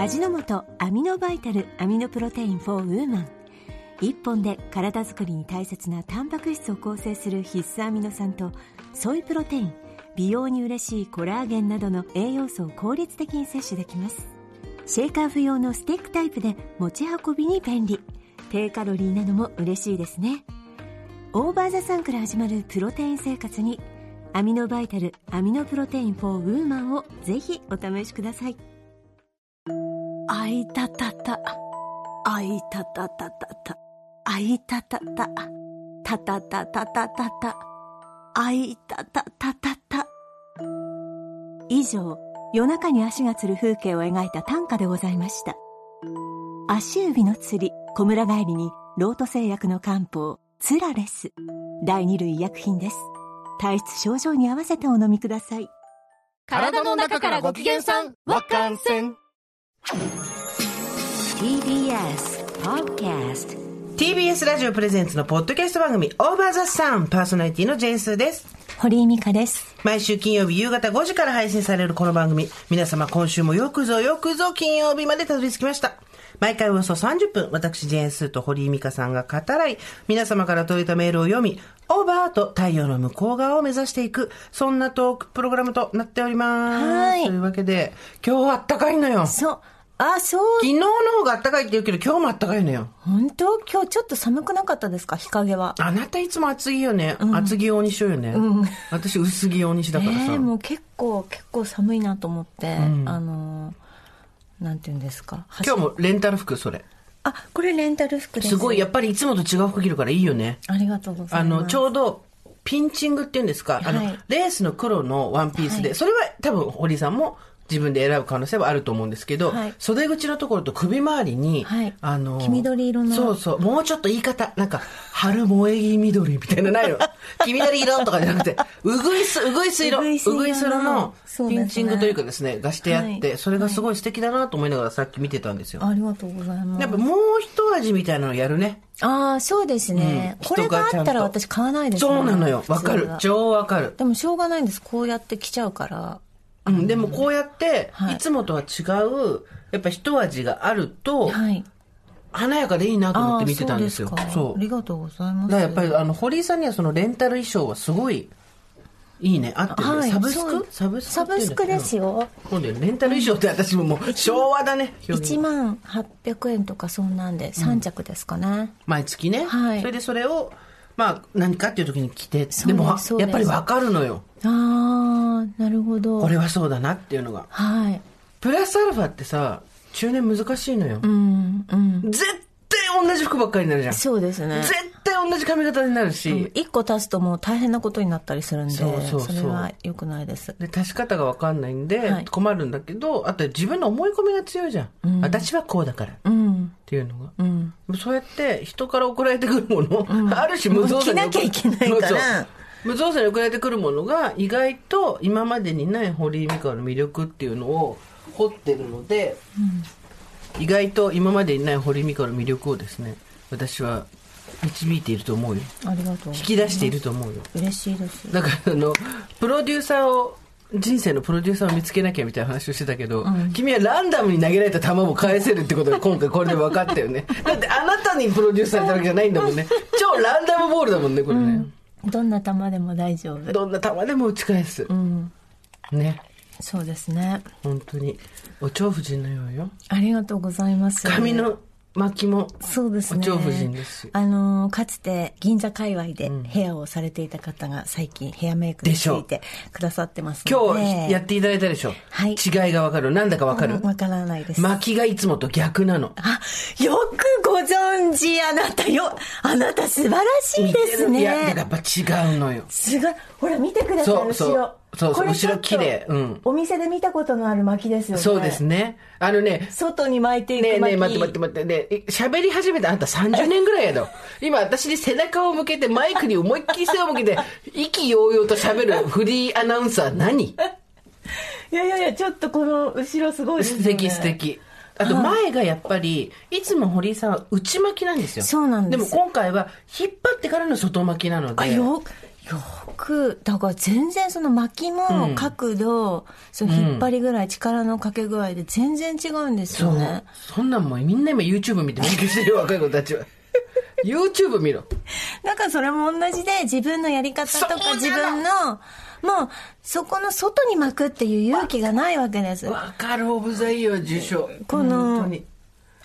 味の素アミノバイタルアミノプロテイン for ウーマン。一本で体づくりに大切なタンパク質を構成する必須アミノ酸とソイプロテイン美容に嬉しいコラーゲンなどの栄養素を効率的に摂取できます。シェイカー不要のスティックタイプで持ち運びに便利。低カロリーなのも嬉しいですね。 OVER THE SUN から始まるプロテイン生活にアミノバイタルアミノプロテイン for ウーマンをぜひお試しください。あいたたた。あいたたたたた。あいたたた。たたたたたたた。あいたたたたた。以上、夜中に足がつる風景を描いた短歌でございました。足指の釣り、小村帰りに、ロート製薬の漢方、ツラレス。第二類医薬品です。体質症状に合わせてお飲みください。体の中からご機嫌さん、わかんせん。TBS Podcast TBS ラジオプレゼンツのポッドキャスト番組オーバーザさんパーソナリティのジェンスーです。堀井美香です毎週金曜日夕方5時から配信されるこの番組。皆様今週もよくぞよくぞ金曜日までたどり着きました。毎回およそ30分、私ジェーンスーと堀井美香さんが語らい、皆様から届いたメールを読み、オーバーと太陽の向こう側を目指していく、そんなトークプログラムとなっております。はいというわけで、今日はあったかいのよ。昨そうあそう日の方があったかいって言うけど、今日もあったかいのよ。本当？今日ちょっと寒くなかったですか？日陰はあなたいつも厚着よね。厚着用にしようよね。私薄着用にしだからさ。えー、もう結構結構寒いなと思って、あのーなんていうんですか？今日もレンタル服、それ。あこれレンタル服です。すごい、やっぱりいつもと違う服着るからいいよね。ありがとうございます。あの、ちょうど、ピンチングっていうんですか、あの、はい。レースの黒のワンピースで、はい。それは多分、堀さんも自分で選ぶ可能性はあると思うんですけど、はい。袖口のところと首周りに、はい。あの、黄緑色の。そうそう、もうちょっと言い方、なんか、春萌え木緑みたいなのないの？黄緑色とかじゃなくて、うぐいす、うぐいす色、うぐいす色のピンチングというかですね、がしてあって、はい。それがすごい素敵だなと思いながらさっき見てたんですよ。ありがとうございます。やっぱもう一味みたいなのやるね。ああそうですね、うん。これがあったら私買わないですねそうなのよ。わかる。超わかる。でもしょうがないんです。こうやって来ちゃうからうん、でもこうやって、はいいつもとは違う、やっぱ一味があると、はい華やかでいいなと思って見てたんですよ。そそううありがとうございますだからやっぱり、あの、堀井さんにはそのレンタル衣装はすごい、いいね。合ってるサブスク？サブスクサブスクですよ。よそうだよね。レンタル衣装って私ももう昭和だね。表現1万800円とかそんなんで3着ですかね、毎月ね。はいそれでそれを、まあ、何かっていう時に着て、でも、やっぱりわかるのよ。ああなるほどこれはそうだなっていうのが。はいプラスアルファってさ、中年難しいのよ。うんうん絶対同じ服ばっかりになるじゃん。そうですね。絶対同じ髪型になるし、1個足すともう大変なことになったりするんでそうそうそう。れは良くないです。で、足し方がわかんないんではい。困るんだけど、あと自分の思い込みが強いじゃん。私はこうだから。っうん。ていうのが。うん。そうやって人から送られてくるもの、ある種無造作に着なきゃいけないから。そう。そう無造作に送られてくるものが意外と今までにない堀井美香の魅力っていうのを掘ってるので、意外と今までにない堀井美香の魅力をですね私は導いていると思うよ。ありがとう。引き出していると思うよ。嬉しいです。だからあのプロデューサーを人生のプロデューサーを見つけなきゃみたいな話をしてたけど、君はランダムに投げられた球も返せるってことが 今回これで分かったよね。だってあなたにプロデュースされたわけじゃないんだもんね超ランダムボールだもんねこれね、どんな球でも大丈夫どんな球でも打ち返す、うんねそうですね。本当に。お蝶夫人のようよ。ありがとうございます。髪の巻きもそうですね。お蝶夫人です。しあのーかつて銀座界隈でヘアをされていた方が最近ヘアメイクにつでしょ。いてくださってますので。今日やっていただいたでしょ、はい。違いが分かる。なんだか分かる、うんわからないです。巻きがいつもと逆なの。あよくご存知あなたよ。あなた素晴らしいですね。いやだからやっぱ違うのよ。すごい。ほら見てくださいそう。後ろそうそう後ろ綺麗うん。お店で見たことのある巻きですよね。そうですね。あのね外に巻いていく巻きねえねえ、待って待って待って、ねえ、喋り始めたあんた30年ぐらいやだ。今私に背中を向けて、マイクに思いっきり背を向けて、意気揚々と喋るフリーアナウンサー何？いやいやいやちょっとこの後ろすごいですよね。素敵素敵。あと前がやっぱり、いつも堀井さんは内巻きなんですよ。そうなんです。でも今回は引っ張ってからの外巻きなので。あよよく、だから全然その巻きも角度、その引っ張りぐらい力のかけ具合で全然違うんですよね。そんなんもうみんな今 YouTube 見て勉強してるよ、若い子たちは。YouTube 見ろ。だからそれも同じで自分のやり方とか自分の、もうそこの外に巻くっていう勇気がないわけです。わかる、オブザイヤー受賞。この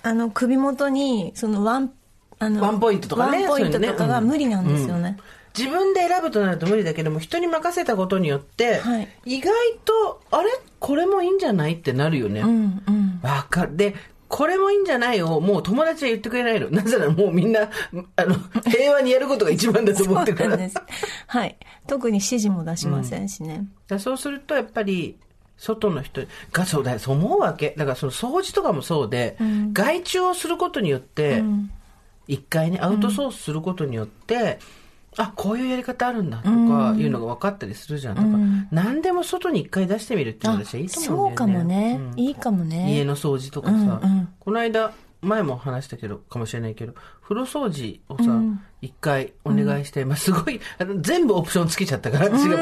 あの首元にそのワン、あの、ワンポイントとかねワンポイントとかが無理なんですよね。自分で選ぶとなると無理だけども、人に任せたことによって、はい意外と、あれ？これもいいんじゃない？ってなるよね。うんうん。わかる。で、これもいいんじゃないを、もう友達は言ってくれないの。なぜならもうみんな、あの、平和にやることが一番だと思ってるから。そうなんです。はい。特に指示も出しませんしね。だそうすると、やっぱり、外の人がそうだよ、そう思うわけ。だからその掃除とかもそうで、外注をすることによって、一回ね、アウトソースすることによって、あ、こういうやり方あるんだとかいうのが分かったりするじゃん。だから何でも外に一回出してみるっていうのが私はいいと思うんだよね。そうかもね。うん。いいかもね。家の掃除とかさ、うんうん。この間前も話したけどかもしれないけど風呂掃除をさ一、回お願いして、まあ、すごいあの全部オプションつけちゃったから私が。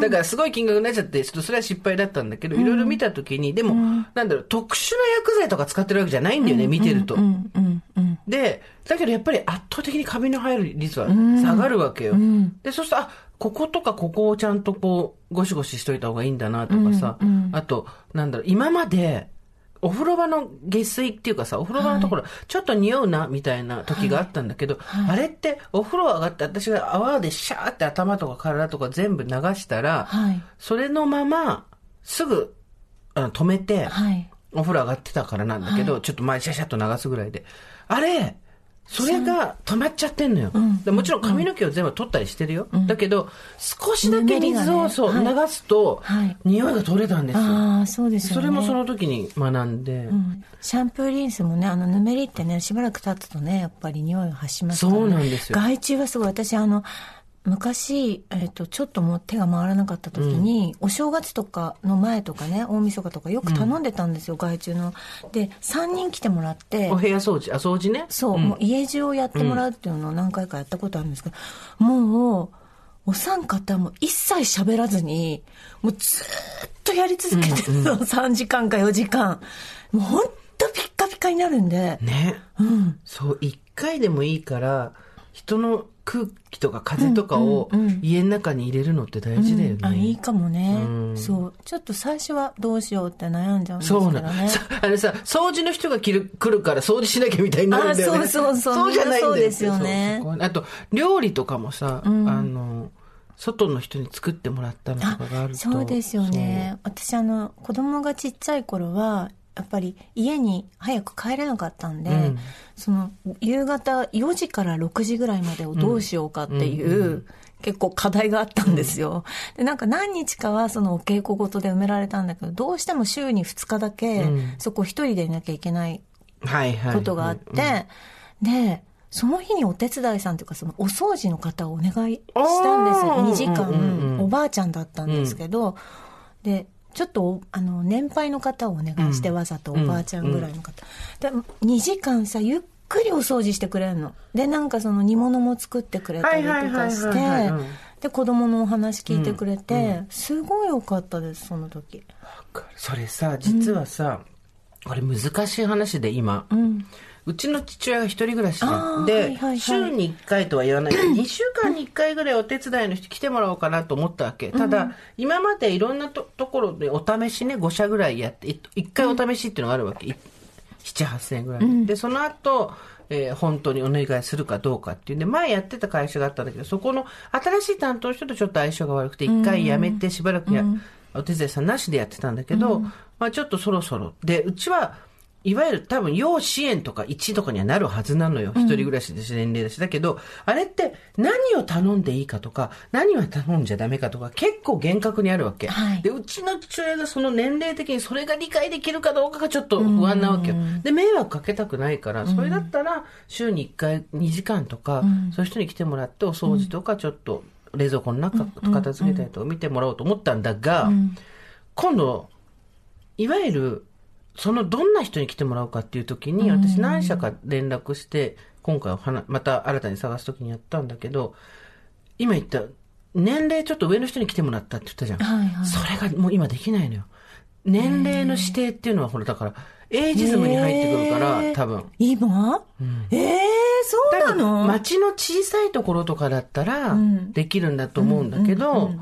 だからすごい金額になっちゃってちょっとそれは失敗だったんだけど、いろいろ見た時にでも、なんだろう特殊な薬剤とか使ってるわけじゃないんだよね、見てると、うん。うん。うん。でだけどやっぱり圧倒的にカビの入る率は下がるわけよ、でそうするとあこことかここをちゃんとこうゴシゴシしといた方がいいんだなとかさ、あとなんだろう今までお風呂場の下水っていうかさお風呂場のところ、ちょっと匂うなみたいな時があったんだけど、あれってお風呂上がって私が泡でシャーって頭とか体とか全部流したら、はい。それのまますぐあの止めて、はい。お風呂上がってたからなんだけど、ちょっと前シャシャッと流すぐらいで。あれ、それが溜まっちゃってんのよ。でもちろん髪の毛を全部取ったりしてるよ。だけど、少しだけ水を、ねそう、はい流すと、はい匂いが取れたんですよ。ああ、そうですよね。それもその時に学んで。うんシャンプーリンスもね、あの、ぬめりってね、しばらく経つとね、やっぱり匂いが発しますから、ね。そうなんですよ害虫はすごい。私、あの、昔、えっ、と、ちょっともう手が回らなかった時に、お正月とかの前とかね、大晦日とかよく頼んでたんですよ、害虫の。で、3人来てもらってお、部屋掃除、あ、掃除ね？そう、もう家中をやってもらうっていうのを何回かやったことあるんですけど、もう、お三方も一切喋らずに、もうずーっとやり続けてるの、3時間か4時間。もうほんとピッカピカになるんで、ね。うん。そう、一回でもいいから、人の空気とか風とかを家の中に入れるのって大事だよね。あ、いいかもね、うん。そう。ちょっと最初はどうしようって悩んじゃうんですけどそうなあれさ、掃除の人が来る来るから掃除しなきゃみたいになるんだよね。あそうそうそう。そうじゃないんだよみんなそうですよね。そうそあと、料理とかもさ、あの、外の人に作ってもらったのとかがあると。そうですよね。私あの、子供がちっちゃい頃は、やっぱり家に早く帰れなかったんで、うんその夕方4時から6時ぐらいまでをどうしようかっていう、結構課題があったんですよ。で、なんか何日かはそのお稽古事で埋められたんだけど、どうしても週に2日だけ、うんそこ一人でいなきゃいけない。ことがあって、で、その日にお手伝いさんというか、そのお掃除の方をお願いしたんですよ。あー2時間、うんうんうんおばあちゃんだったんですけど、で、ちょっとお、あの、年配の方をお願いして、わざとおばあちゃんぐらいの方。で、2時間さ、ゆっくりお掃除してくれるの。で、なんかその煮物も作ってくれたりとかして、で、子供のお話聞いてくれて、すごい良かったです、その時。それさ、実はさ、これ難しい話で今、うん。うちの父親が一人暮らしで、はいはいはい週に1回とは言わないけど、2週間に1回ぐらいお手伝いの人来てもらおうかなと思ったわけ。ただ、今までいろんなとところでお試しね、5社ぐらいやって、1回お試しっていうのがあるわけ。い7、8000円ぐらい。で、その後、えー本当にお願いするかどうかっていうんで、前やってた会社があったんだけど、そこの新しい担当の人とちょっと相性が悪くて、1回辞めてしばらくや、お手伝いさんなしでやってたんだけど、まあちょっとそろそろ。で、うちは、いわゆる多分要支援とか1とかにはなるはずなのよ。一人暮らしでし年齢だし。だけど、あれって何を頼んでいいかとか、何は頼んじゃダメかとか、結構厳格にあるわけ。はいで、うちの父親がその年齢的にそれが理解できるかどうかがちょっと不安なわけよ。で、迷惑かけたくないから、それだったら週に1回2時間とか、そういう人に来てもらってお掃除とかちょっと冷蔵庫の中片付けたりとか見てもらおうと思ったんだが、今度、いわゆる、そのどんな人に来てもらうかっていう時に、私何社か連絡して、今回また新たに探す時にやったんだけど、今言った、年齢ちょっと上の人に来てもらったって言ったじゃん。はいはいそれがもう今できないのよ。年齢の指定っていうのは、ほら、だから、エイジズムに入ってくるから、多分。今、ええそうなの？町の小さいところとかだったらん、できるんだと思うんだけど、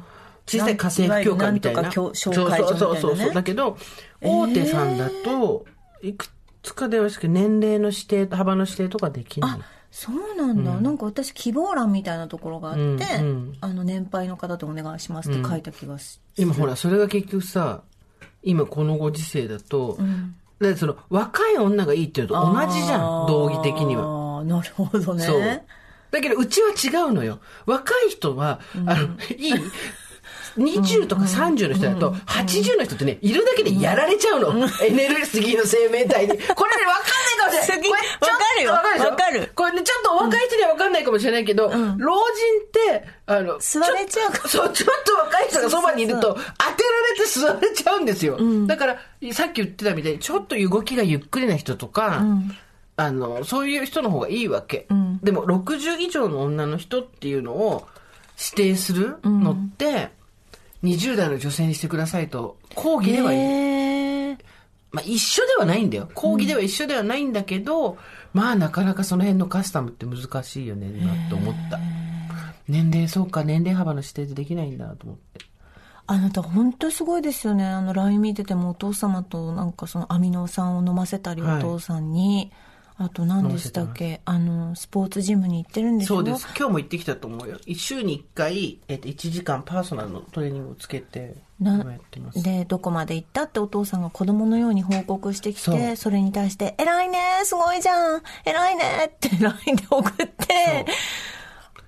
小さい家政婦協会みたいな。なんとか協紹介所みたいなねそうそうそうそう。だけど、大手さんだと、いくつかではですけど、年齢の指定、幅の指定とかできない。そうなんだ、なんか私希望欄みたいなところがあって、うんうんあの年配の方でお願いしますって書いた気がし、今ほら、それが結局さ、今このご時世だと、だってその若い女がいいっていうのと同じじゃん、道義的には。ああなるほどねそう。だけど、うちは違うのよ。若い人は、あの、いい？20とか30の人だと、80の人ってね、いるだけでやられちゃうの。エネルギーの生命体に。これね、わかんないかもしれない。わかるよわかるこれね、ちょっと若い人にはわかんないかもしれないけど、老人って、あの、座れちゃうからそう、ちょっと若い人がそばにいると、当てられて座れちゃうんですよ。だから、さっき言ってたみたいに、ちょっと動きがゆっくりな人とか、あの、そういう人の方がいいわけ。でも、60以上の女の人っていうのを指定するのって、20代の女性にしてくださいと、講義では、へえまあ一緒ではないんだよ。講義では一緒ではないんだけど、まあなかなかその辺のカスタムって難しいよね、なって思った。年齢、そうか、年齢幅の指定でできないんだと思って。あなた本当すごいですよね。あの LINE 見ててもお父様となんかそのアミノ酸を飲ませたりおはい。父さんに、あと何でしたっけ？あのスポーツジムに行ってるんでしょ？そうです。今日も行ってきたと思うよ。一週に一回、えっと、1時間パーソナルのトレーニングをつけて、やってます。でどこまで行った？ってお父さんが子供のように報告してきてそれに対して「偉いねすごいじゃん偉いね」って LINE で送って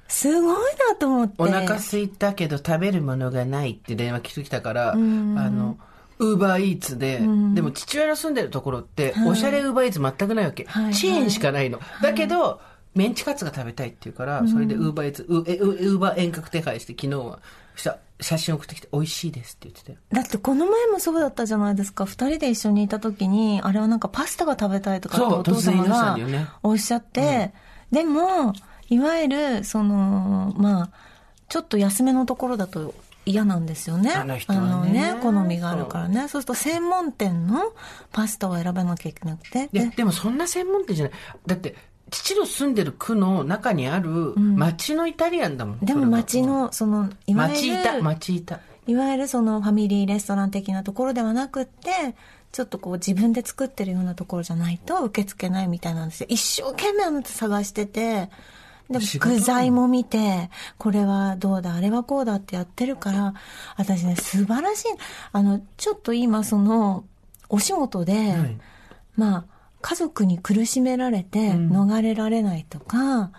すごいなと思ってお腹空いたけど食べるものがないって電話来てきたから、あの、ウーバーイーツで、でも父親の住んでるところって、おしゃれウーバーイーツ全くないわけ。はいチェーンしかないの。だけど、メンチカツが食べたいっていうから、それでウーバーイーツ、ウえウウーバー遠隔手配して昨日は、した写真送ってきて、美味しいですって言ってたよ。だってこの前もそうだったじゃないですか。二人で一緒にいた時にあれはなんかパスタが食べたいとかってお父様がおっしゃって、でもいわゆるそのまあちょっと安めのところだと嫌なんですよねあの人はね好みがあるからねそうすると専門店のパスタを選ばなきゃいけなくていや、ででもそんな専門店じゃない。だって、父の住んでる区の中にある町のイタリアンだもん。でも町のそのいわゆる町いた、町いた。いわゆるそのファミリーレストラン的なところではなくって、ちょっとこう自分で作ってるようなところじゃないと受け付けないみたいなんですよ。一生懸命あなた探してて、でも具材も見て、これはどうだ、あれはこうだってやってるから、私ね、素晴らしい。あの、ちょっと今その、お仕事で、はい。まあ、家族に苦しめられて逃れられないとか、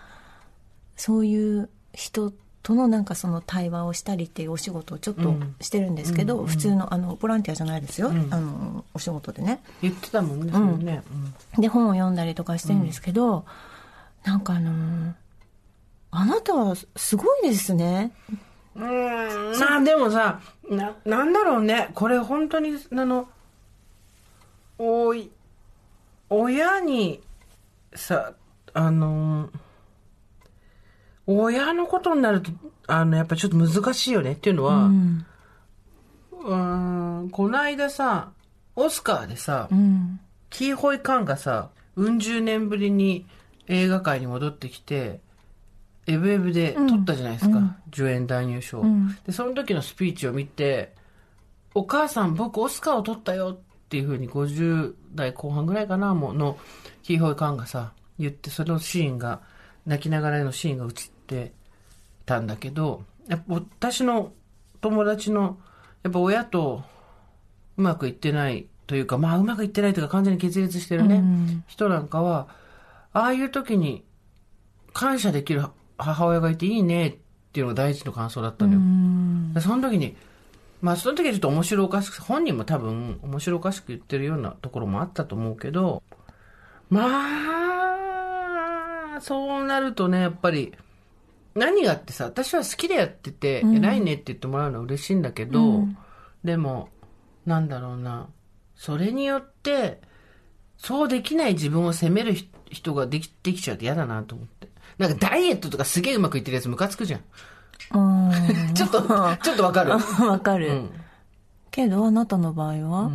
そういう人とのなんかその対話をしたりっていうお仕事をちょっとしてるんですけど、普通のあのボランティアじゃないですよ、あのお仕事でね。言ってたもんね、ね。うん。で本を読んだりとかしてるんですけど、なんかあのーあなたはすごいですね。うーん。まあでもさ、な、なんだろうね。これ本当に、あの、おい、親に、さ、あの、親のことになると、あの、やっぱちょっと難しいよね。っていうのは、うん。うーん、この間さ、オスカーでさ、うん。キーホイカンがさ、うん十年ぶりに映画界に戻ってきて、エブエブで撮ったじゃないですか、助演男優賞、で、その時のスピーチを見て、お母さん僕オスカーを取ったよっていうふうに50代後半ぐらいかな、もうの、キーホイカンがさ、言って、そのシーンが、泣きながらのシーンが映ってたんだけど、やっぱ私の友達の、やっぱ親とうまくいってないというか、まあうまくいってないというか完全に決裂してるね、人なんかは、ああいう時に感謝できる母親がいていいねっていうのが第一の感想だったのよ。でその時に、まあその時はちょっと面白おかしく、本人も多分面白おかしく言ってるようなところもあったと思うけど、まあ、そうなるとね、やっぱり、何があってさ、私は好きでやってて、偉いねって言ってもらうのは嬉しいんだけど、でも、なんだろうな、それによって、そうできない自分を責める人人ができできちゃうと嫌だなと思って。なんかダイエットとかすげえうまくいってるやつムカつくじゃん。うん。ちょっと、ちょっとわかる？わかる。うんけど、あなたの場合は、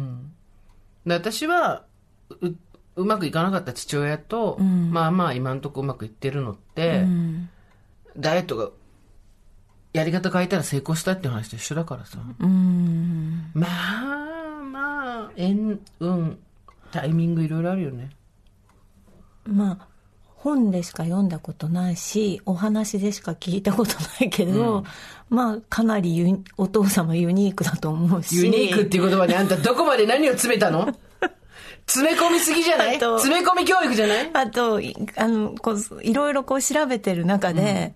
で私はう、うまくいかなかった父親と、んまあまあ今んとこうまくいってるのって、うん。ダイエットが、やり方変えたら成功したって話と一緒だからさ。うん。まあまあ、縁、運、タイミングいろいろあるよね。まあ、本でしか読んだことないし、お話でしか聞いたことないけど、まあ、かなりお父様ユニークだと思うし。ユニークっていう言葉にあんたどこまで何を詰めたの？詰め込みすぎじゃない？詰め込み教育じゃない？あと、いあの、こう、いろいろこう調べてる中で、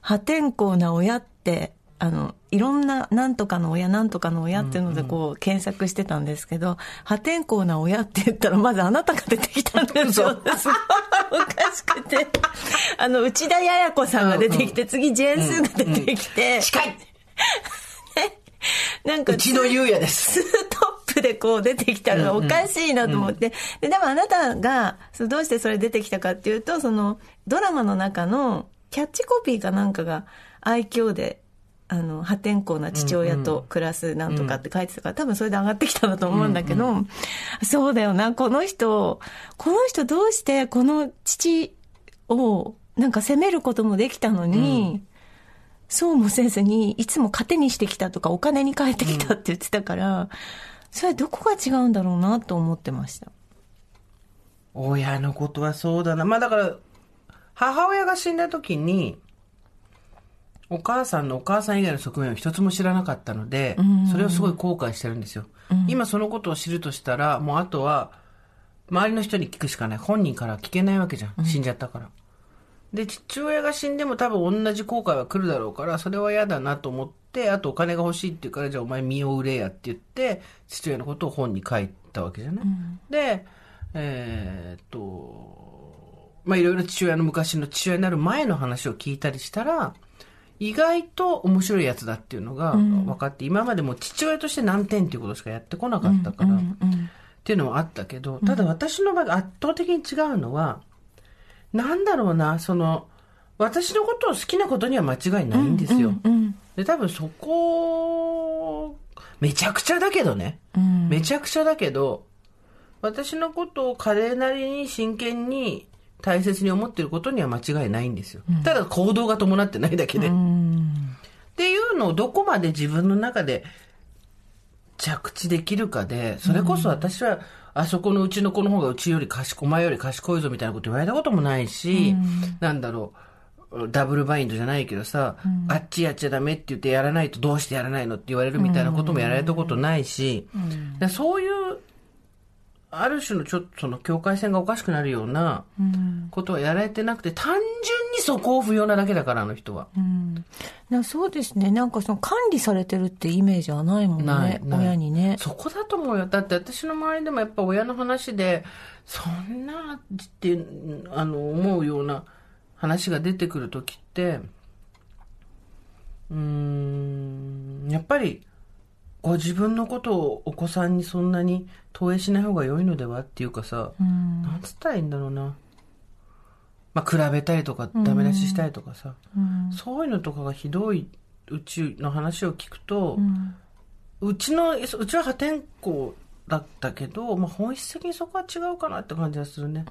破天荒な親って、あの、いろんな、なんとかの親、なんとかの親っていうので、こう、検索してたんですけど、破天荒な親って言ったら、まずあなたが出てきたんですよ。すごいおかしくて。あの、内田彩也子さんが出てきて、次、ジェーンスーが出てきて、近い。なんか、うちの優也です。トップでこう出てきたのがおかしいなと思って。で、でもあなたが、どうしてそれ出てきたかっていうと、その、ドラマの中のキャッチコピーかなんかが愛嬌で、あの、破天荒な父親と暮らすなんとかって書いてたから、多分それで上がってきたんだと思うんだけど、そうだよな、この人、この人どうしてこの父をなんか責めることもできたのに、そうもせずに、いつも糧にしてきたとか、お金に変えてきたって言ってたから、それどこが違うんだろうなと思ってました。親のことはそうだな。まあだから、母親が死んだ時に、お母さんのお母さん以外の側面を一つも知らなかったので、それをすごい後悔してるんですよ。今そのことを知るとしたら、もうあとは、周りの人に聞くしかない。本人から聞けないわけじゃん。死んじゃったから。で、父親が死んでも多分同じ後悔は来るだろうから、それは嫌だなと思って、あとお金が欲しいって言うから、じゃあお前身を売れやって言って、父親のことを本に書いたわけじゃない？で、えーっと、まあいろいろ父親の昔の父親になる前の話を聞いたりしたら、意外と面白いやつだっていうのが分かって、今までも父親として何点っていうことしかやってこなかったから、っていうのはあったけど、ただ私の場合圧倒的に違うのは、なんだろうな、その、私のことを好きなことには間違いないんですよ。で、多分そこ、めちゃくちゃだけどね。めちゃくちゃだけど、私のことを彼なりに真剣に大切に思ってることには間違いないんですよ。ただ行動が伴ってないだけで。っていうのをどこまで自分の中で着地できるかで、それこそ私は、あそこのうちの子の方がうちより賢い、お前より賢いぞみたいなこと言われたこともないし、なんだろう、ダブルバインドじゃないけどさ、あっちやっちゃダメって言ってやらないとどうしてやらないのって言われるみたいなこともやられたことないし、でそういう、ある種のちょっとその境界線がおかしくなるようなことはやられてなくて、単純にそこを不要なだけだから、あの人は。なそうですね。なんかその管理されてるってイメージはないもんね。親にね。そこだと思うよ。だって私の周りでもやっぱ親の話で、そんなって、あの、思うような話が出てくるときって、うーん、やっぱり、ご自分のことをお子さんにそんなに投影しない方が良いのではっていうかさ、なんつったらいいんだろうな。まあ、比べたりとか、ダメ出ししたりとかさ、そういうのとかがひどいうちの話を聞くと、うちの、うちは破天荒だったけど、まあ、本質的にそこは違うかなって感じがするね。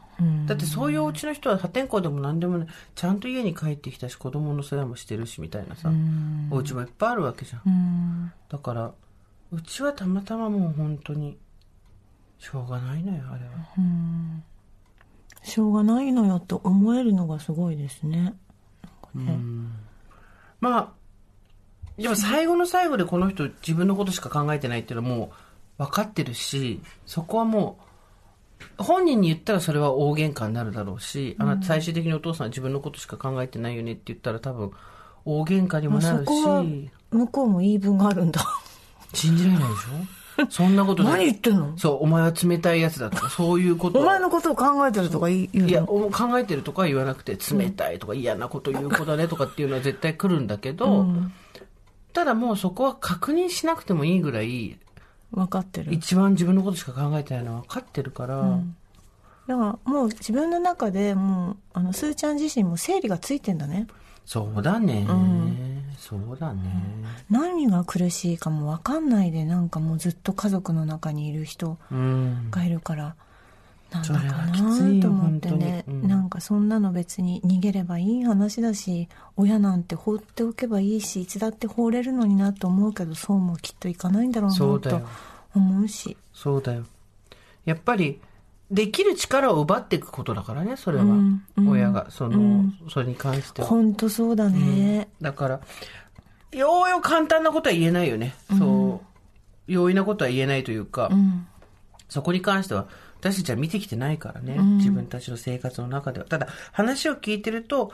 だってそういうお家の人は破天荒でも何でもない。ちゃんと家に帰ってきたし、子供の世話もしてるし、みたいなさ、お家もいっぱいあるわけじゃん。だから、うちはたまたまもう本当に、しょうがないのよ、あれは。しょうがないのよと思えるのがすごいですね。ねまあ、でも最後の最後でこの人自分のことしか考えてないっていうのはもう分かってるし、そこはもう、本人に言ったらそれは大喧嘩になるだろうし、あなた最終的にお父さんは自分のことしか考えてないよねって言ったら多分大喧嘩にもまあなるそこはし、向こうも言い分があるんだ。信じられないでしょ？そんなことで何言ってんの？そう、お前は冷たいやつだとか、そういうこと。お前のことを考えてるとか言ういや、お考えてるとかは言わなくて、冷たいとか嫌なこと言う子だねとかっていうのは絶対来るんだけど、ただもうそこは確認しなくてもいいぐらい、分かってる。一番自分のことしか考えてないのは分かってるから、だからもう自分の中でもう、あの、すーちゃん自身も整理がついてんだね。そうだね、そうだね、何が苦しいかも分かんないでなんかもうずっと家族の中にいる人うん。がいるから、なんだそれかなと思ってね、うん。なんかそんなの別に逃げればいい話だし親なんて放っておけばいいしいつだって放れるのになと思うけどそうもきっといかないんだろうなと思うし。そうだよ。やっぱりできる力を奪っていくことだからねそれは、うんうん。親がその、うん。それに関しては。本当そうだね、だからようよう簡単なことは言えないよね、そう。容易なことは言えないというか、うん。そこに関しては私たちは見てきてないからね、自分たちの生活の中では。ただ話を聞いてると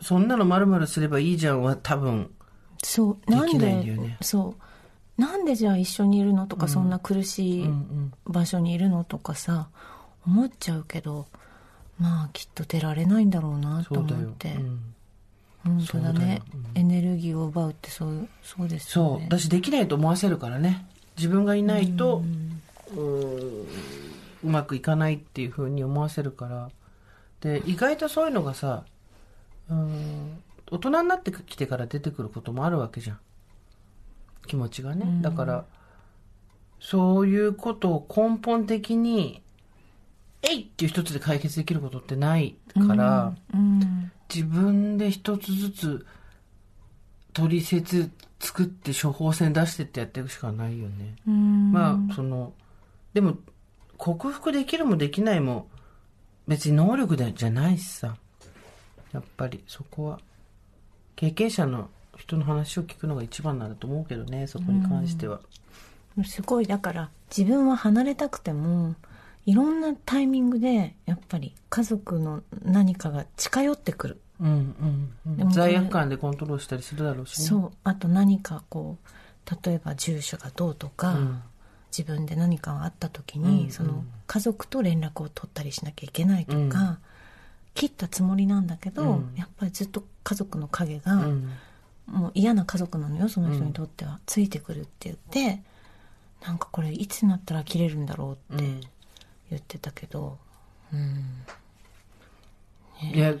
そんなの丸々すればいいじゃんは多分そう。できないんでだよね。そうなんでじゃあ一緒にいるの？とか、そんな苦しいん場所にいるの？とかさ思っちゃうけどまあきっと出られないんだろうなと思って。うん。本当だね。そうだよ。エネルギーを奪うってそうそうですよね。そう。だしできないと思わせるからね。自分がいないとううまくいかないっていうふうに思わせるから。で意外とそういうのがさうーん大人になってきてから出てくることもあるわけじゃん気持ちがね、だからそういうことを根本的に「えい!」っていう一つで解決できることってないから、うん自分で一つずつ取説作って処方箋出してってやっていくしかないよね。うんまあそのでも克服できるもできないも別に能力でじゃないしさやっぱりそこは経験者の人の話を聞くのが一番なんだと思うけどねそこに関しては。すごいだから自分は離れたくてもいろんなタイミングでやっぱり家族の何かが近寄ってくる。うんうん罪悪感でコントロールしたりするだろうしね。そう。あと何かこう例えば住所がどうとか、うん。自分で何かがあった時に、うん。その家族と連絡を取ったりしなきゃいけないとか、うん。切ったつもりなんだけど、うん。やっぱりずっと家族の影が、うんもう嫌な家族なのよその人にとっては、ついてくるって言ってなんかこれいつになったら切れるんだろうってうん。言ってたけど、うん。いや、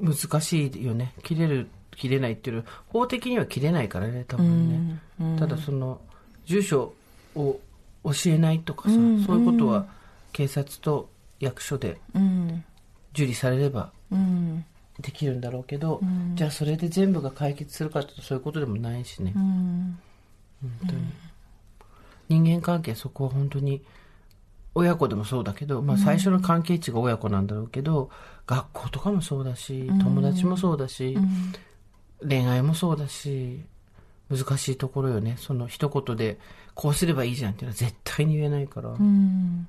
難しいよね。切れる、切れないっていう法的には切れないからね、多分ね。ただその、住所を教えないとかさ、うん。そういうことは、警察と役所でうん。受理されればうんできるんだろうけど、じゃあそれで全部が解決するかってそういうことでもないしね。うん本当に。人間関係、そこは本当に、親子でもそうだけど、まあ最初の関係値が親子なんだろうけど、学校とかもそうだし、友達もそうだし、恋愛もそうだし、難しいところよね。その一言で、こうすればいいじゃんっていうのは絶対に言えないから。うん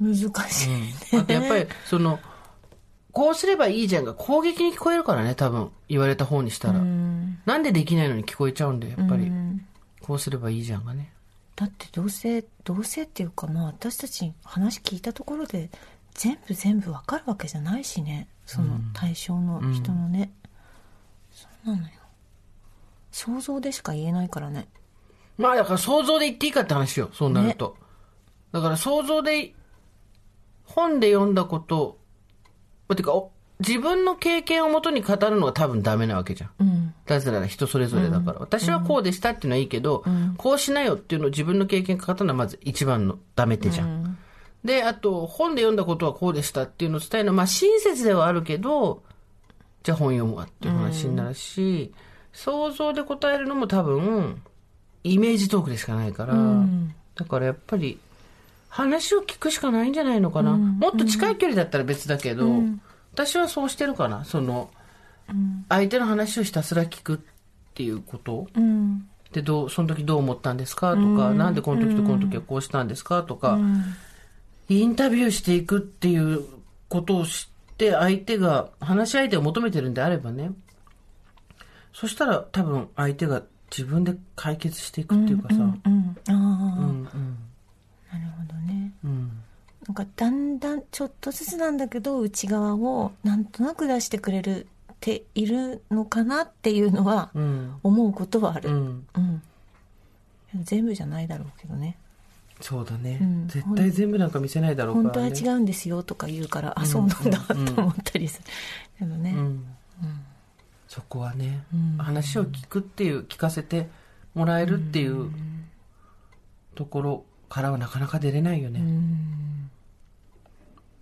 難しい、あとやっぱり、その、こうすればいいじゃんが攻撃に聞こえるからね、多分。言われた方にしたら。うんなんでできないのに聞こえちゃうんだよ、やっぱり。うんこうすればいいじゃんがね。だってどうせどうせっていうかまあ私たち話聞いたところで全部全部わかるわけじゃないしねその対象の人のね、そうなのよ想像でしか言えないからねまあだから想像で言っていいかって話よ、そうなると。だから想像で、本で読んだこと、てか、お自分の経験をもとに語るのは多分ダメなわけじゃん。うんだから人それぞれだから。私はこうでしたっていうのはいいけど、こうしなよっていうのを自分の経験語るのはまず一番のダメ手じゃん。で、あと、本で読んだことはこうでしたっていうのを伝えるのは、まあ親切ではあるけど、じゃあ本読むわっていう話になるし、想像で答えるのも多分、イメージトークでしかないから、だからやっぱり、話を聞くしかないんじゃないのかな。もっと近い距離だったら別だけど、私はそうしてるかな。その、相手の話をひたすら聞くっていうこと。うん。で、どう、その時どう思ったんですかとか、なんでこの時とこの時はこうしたんですかとか、インタビューしていくっていうことを知って、相手が、話し相手を求めてるんであればね、そしたら多分相手が自分で解決していくっていうかさ、うん。うんうんなんかだんだんちょっとずつなんだけど内側をなんとなく出してくれるっているのかなっていうのはうん。思うことはある、うん。うん。全部じゃないだろうけどね。そうだね、うん。絶対全部なんか見せないだろう本当はからね。違うんですよとか言うから、あそうなんだと思ったりする。けどね、うん。そこはね、話を聞くっていう聞かせてもらえるっていうところからはなかなか出れないよね、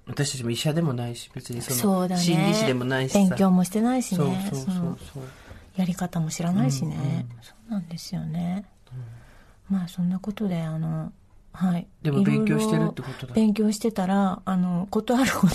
私たちも医者でもないし別にその心理師でもないしさ。勉強もしてないしね。そうそうそうそう。やり方も知らないしね、そうなんですよね、まあそんなことであのはい。でも勉強してるってことだ。勉強してたらあのことあるごと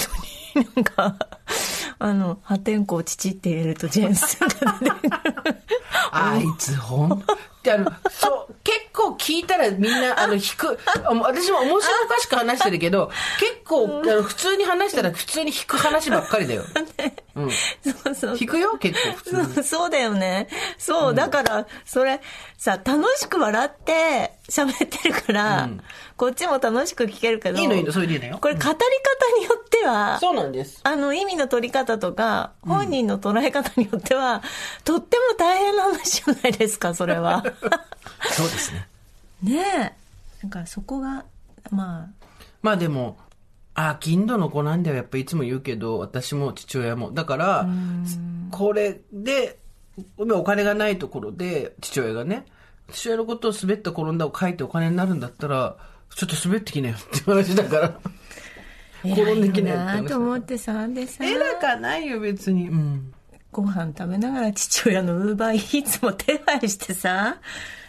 になんか あの破天荒父って入れるとジェンスが出てくる。あいつほんってあのそう結構聞いたらみんなあの引く。私も面白おかしく話してるけど結構あの普通に話したら普通に引く話ばっかりだよ、うん、そう。そう引くよ結構普通に。そうだよね。そう、だから、それ、さ、楽しく笑って喋ってるから、こっちも楽しく聞けるけど、いいのいいのそれでいいのよ。これ語り方によっては、そうなんです。あの、意味の取り方とか、本人の捉え方によっては、とっても大変な話じゃないですか、それは。そうですね。ねえ。なんかそこが、まあ、まあでもあ金土の子なんだよやっぱいつも言うけど私も父親も。だからこれでお金がないところで父親がね父親のことを滑った転んだを書いてお金になるんだったらちょっと滑ってきなよって話だから。転んできなよって話と思ってさ、でさ、偉かないよ別に。うん。ご飯食べながら父親のウーバーイーツも手配してさ、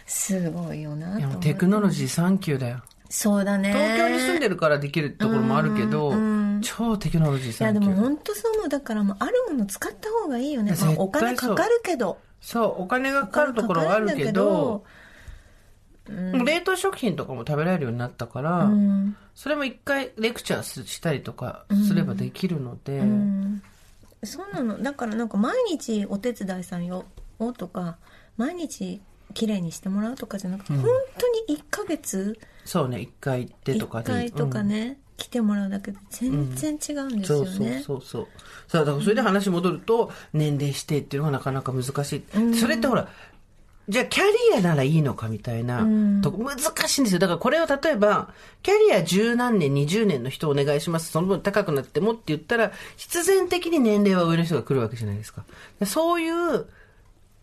すごいよなテクノロジーサンキューだよそうだね。東京に住んでるからできるところもあるけど超テクノロジーいやでも本当そう思う。だからもうあるもの使った方がいいよね、お金かかるけど。そう。お金がかかるところはあるけど冷凍食品とかも食べられるようになったから、うん。それも一回レクチャーしたりとかすればできるので、そうなの。だからなんか毎日お手伝いさんよ。とか毎日綺麗にしてもらうとかじゃなくて、本当に1ヶ月そうね一回行ってとか1で回とかね、来てもらうだけで全然違うんですそうそうよね、そう。そうさあだからそれで話戻ると、年齢指定っていうのがなかなか難しい、それってほらじゃあキャリアならいいのかみたいな、とこ難しいんですよ。だからこれを例えばキャリア十何年20年の人お願いします。その分高くなってもって言ったら必然的に年齢は上の人が来るわけじゃないですか。でそういう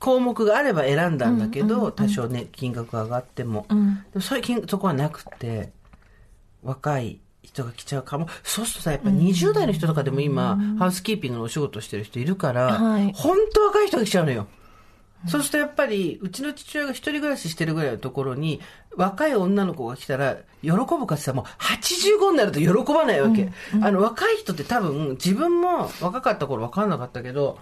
項目があれば選んだんだけど、多少ね金額が上がっても、でもそういう金そこはなくて若い人が来ちゃうかも。そうするとさやっぱ20代の人とかでも今、ハウスキーピングのお仕事してる人いるから、はい。本当若い人が来ちゃうのよ、そうするとやっぱりうちの父親が一人暮らししてるぐらいのところに若い女の子が来たら喜ぶかって言ったらもう85になると喜ばないわけ、あの若い人って多分自分も若かった頃分かんなかったけど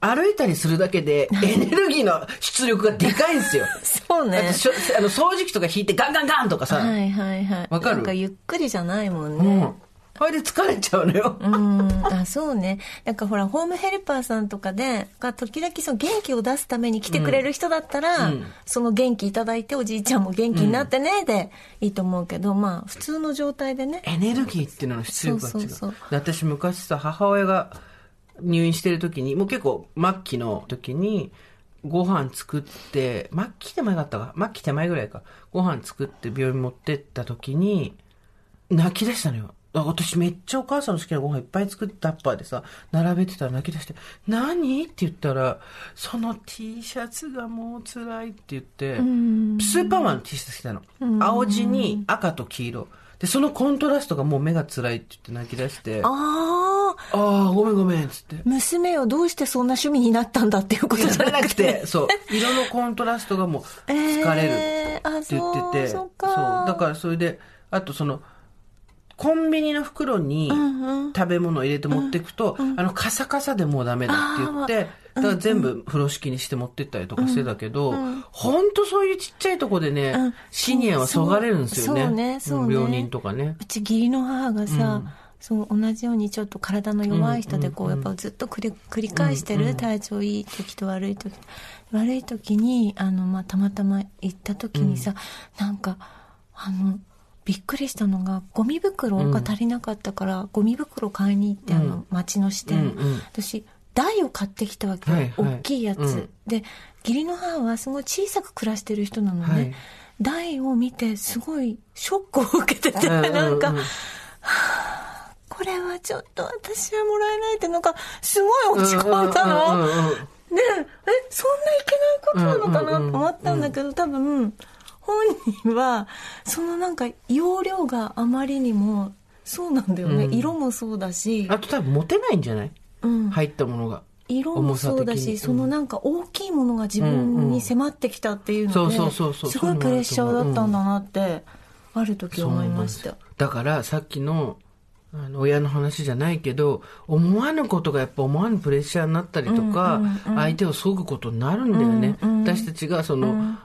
歩いたりするだけで エネルギーの出力がでかいんですよ。そうね。あの掃除機とか引いてガンガンガンとかさ、はいはいはい。わかる？なんかゆっくりじゃないもんね、うん。それで疲れちゃうのよ。うん、あそうね。なんかほらホームヘルパーさんとかでが時々その元気を出すために来てくれる人だったら、その元気いただいておじいちゃんも元気になってねでいいと思うけど、まあ普通の状態でね。エネルギーっていうのの出力が違う。そうそうそう。で私昔さ、母親が入院してる時に、もう結構末期の時に、ご飯作って、末期手前だったか、末期手前ぐらいか、ご飯作って病院持ってった時に、泣き出したのよ。あ私めっちゃお母さんの好きなご飯いっぱい作ってタッパーでさ、並べてたら泣き出して、何？って言ったら、その T シャツがもう辛いって言って、スーパーマンの T シャツ着たの。青地に赤と黄色。で、そのコントラストがもう目が辛いって言って泣き出して、ああああー、ごめんごめんっつって。娘をどうしてそんな趣味になったんだっていうことじじゃなくてて、そう、色のコントラストがもう疲れるって言ってて、そうそっかだからそれで、あとその、コンビニの袋に食べ物を入れて持っていくと、あの、カサカサでもうダメだって言って、だから全部風呂敷にして持ってったりとかしてたけど、ほんとそういうちっちゃいとこでね、うん。シニアはそがれるんですよね。そうね。そうね。病人とかね。うち義理の母がさ、そう同じようにちょっと体の弱い人でこう、やっぱずっと繰り繰り返してる、体調いい時と悪い時悪い時にあの、まあ、たまたま行った時にさ、なんかあのびっくりしたのがゴミ袋が足りなかったから、ゴミ袋買いに行ってあの町の支店、うんうん。私台を買ってきたわけよ、はいはい。大きいやつ、うん。で義理の母はすごい小さく暮らしてる人なのね、はい。台を見てすごいショックを受けてて、うんうんうん。なんか、これはちょっと私はもらえないってなんかすごい落ち込んだの。うんうんうんうんでえそんないけないことなのかな？と思ったんだけど、多分本人はそのなんか容量があまりにもそうなんだよね、色もそうだし、あと多分持てないんじゃない？うん、入ったものが。色もそうだし、そのなんか大きいものが自分に迫ってきたっていうので、そうそうそうそうすごいプレッシャーだったんだなって、ある時思いました。だからさっきのあの親の話じゃないけど思わぬことがやっぱ思わぬプレッシャーになったりとか、相手を削ぐことになるんだよね、私たちがその、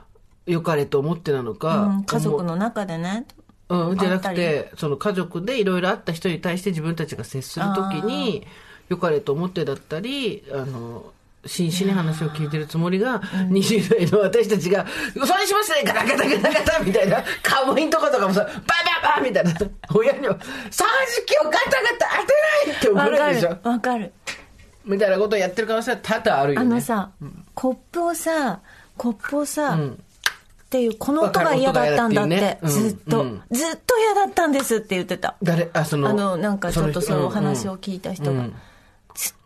良かれと思ってなのか、うん、家族の中でね、うん、じゃなくて、その家族でいろいろあった人に対して自分たちが接するときに、良かれと思ってだったり、あの、真摯に話を聞いてるつもりが、20代の私たちが、それしますねガタガタガタガタみたいな、カムインとことかもさ、バババみたいな、親には、掃除機をガタガタ当てないって怒わかるでしょ？る、わかる。みたいなことをやってる可能性は多々あるよね。あのさ、コップをさ、コップをさ、ん。っていう、この音が嫌だったんだって、ずっと、うん。ずっと嫌だったんですって言ってた。誰？あ、その、あの、なんかちょっとそのお話をうん。聞いた人が、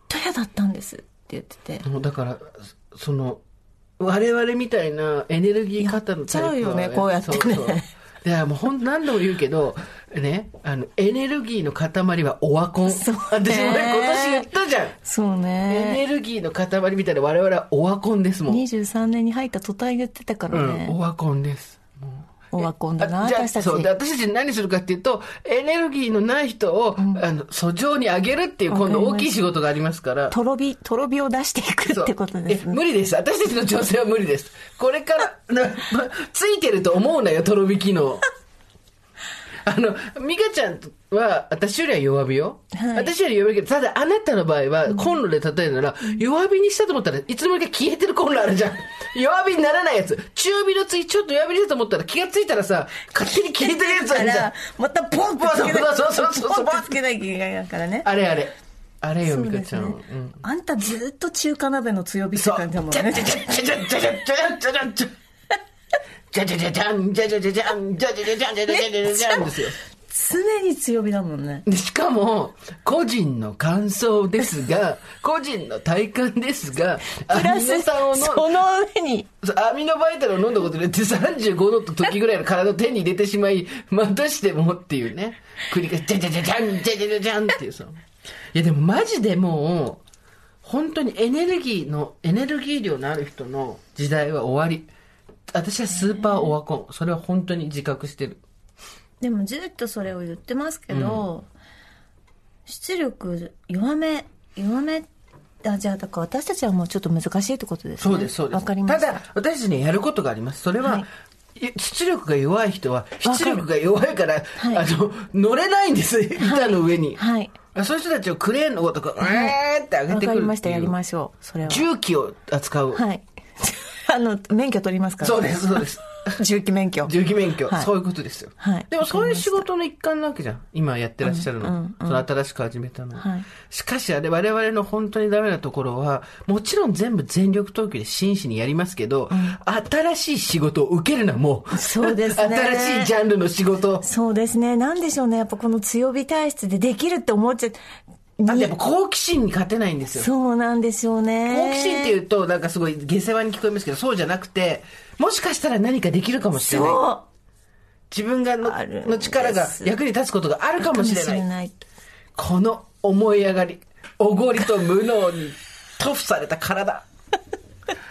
と嫌だったんですって言ってて。もうだから、その、我々みたいなエネルギー型のタイプはうよねこうやってねそうそういや、もう本当何度も言うけど、ね、あの、エネルギーの塊はオワコン。そうね私もね、今年言ったじゃん。そうエね。ネルギーの塊みたいな我々はオワコンですもん。23年に入った途端言ってたからうん、ね。オワコンです。オワコンだな、あじゃあ私たち。そう。で私たち何するかっていうとエネルギーのない人を、あの訴状に上げるっていう今度大きい仕事がありますから。とろび、とろびを出していくってことですね。え無理です。私たちの女性は無理です。これからついてると思うなよとろび機能あの美香ちゃんは私よりは弱火よ、はい。私より弱火けどただあなたの場合はコンロで例えるなら、弱火にしたと思ったらいつの間にか消えてるコンロあるじゃん。弱火にならないやつ。中火の次ちょっと弱火にしたと思ったら気がついたらさ勝手に消えてるやつあるじゃん。またポンとつけなそうそうそうそうポンとつけなきゃいけないからね。あれあれ。あれよそう美香ちゃん、うん。あんたずっと中華鍋の強火って。感じだもんね。じゃじゃじゃじゃんじゃじゃじゃじゃんじゃじゃじゃじゃんじゃじゃじゃじゃじゃんですよ。常に強火だもんね。でしかも、個人の感想ですが、個人の体感ですが、アプラス、ミノ酸を飲その上に、アミノバイタルを飲んだことによって35の時ぐらいの体を手に入れてしまい、またしてもっていうね。繰り返し、じゃじゃじゃじゃん、じゃじゃじゃじゃんっていうさ。いやでもマジでもう、本当にエネルギーの、エネルギー量のある人の時代は終わり。私はスーパーオワコン。それは本当に自覚してる。でもずっとそれを言ってますけど、出力弱め、弱め、あ、じゃあだから私たちはもうちょっと難しいってことですね。そうです、そうです。わかりました。ただ、私たちにやることがあります。それは、はい出力が弱い人は、出力が弱いから、はいあの、乗れないんです、板の上に。はい。そういう人たちをクレーンのごとく、うーって上げわてくるっていう。かりました、やりましょう。それは。重機を扱う。はい。あの、免許取りますから、そうです、そうです。重機免許。重機免許、はいそういうことですよ。はいでもそういう仕事の一環なわけじゃん。今やってらっしゃるの。うんうんうんその新しく始めたの。はいしかしあれ我々の本当にダメなところは、もちろん全部全力投球で真摯にやりますけど、新しい仕事を受けるのはもう、そうですね新しいジャンルの仕事。そうですね。なんでしょうね。やっぱこの強火体質でできるって思っちゃあとやっぱ好奇心に勝てないんですよ。そうなんですよね。好奇心っていうと、なんかすごい下世話に聞こえますけど、そうじゃなくて、もしかしたら何かできるかもしれない。そう。自分がのの力が役に立つことがあるかもしれない。ない。この思い上がり、おごりと無能に塗布された体。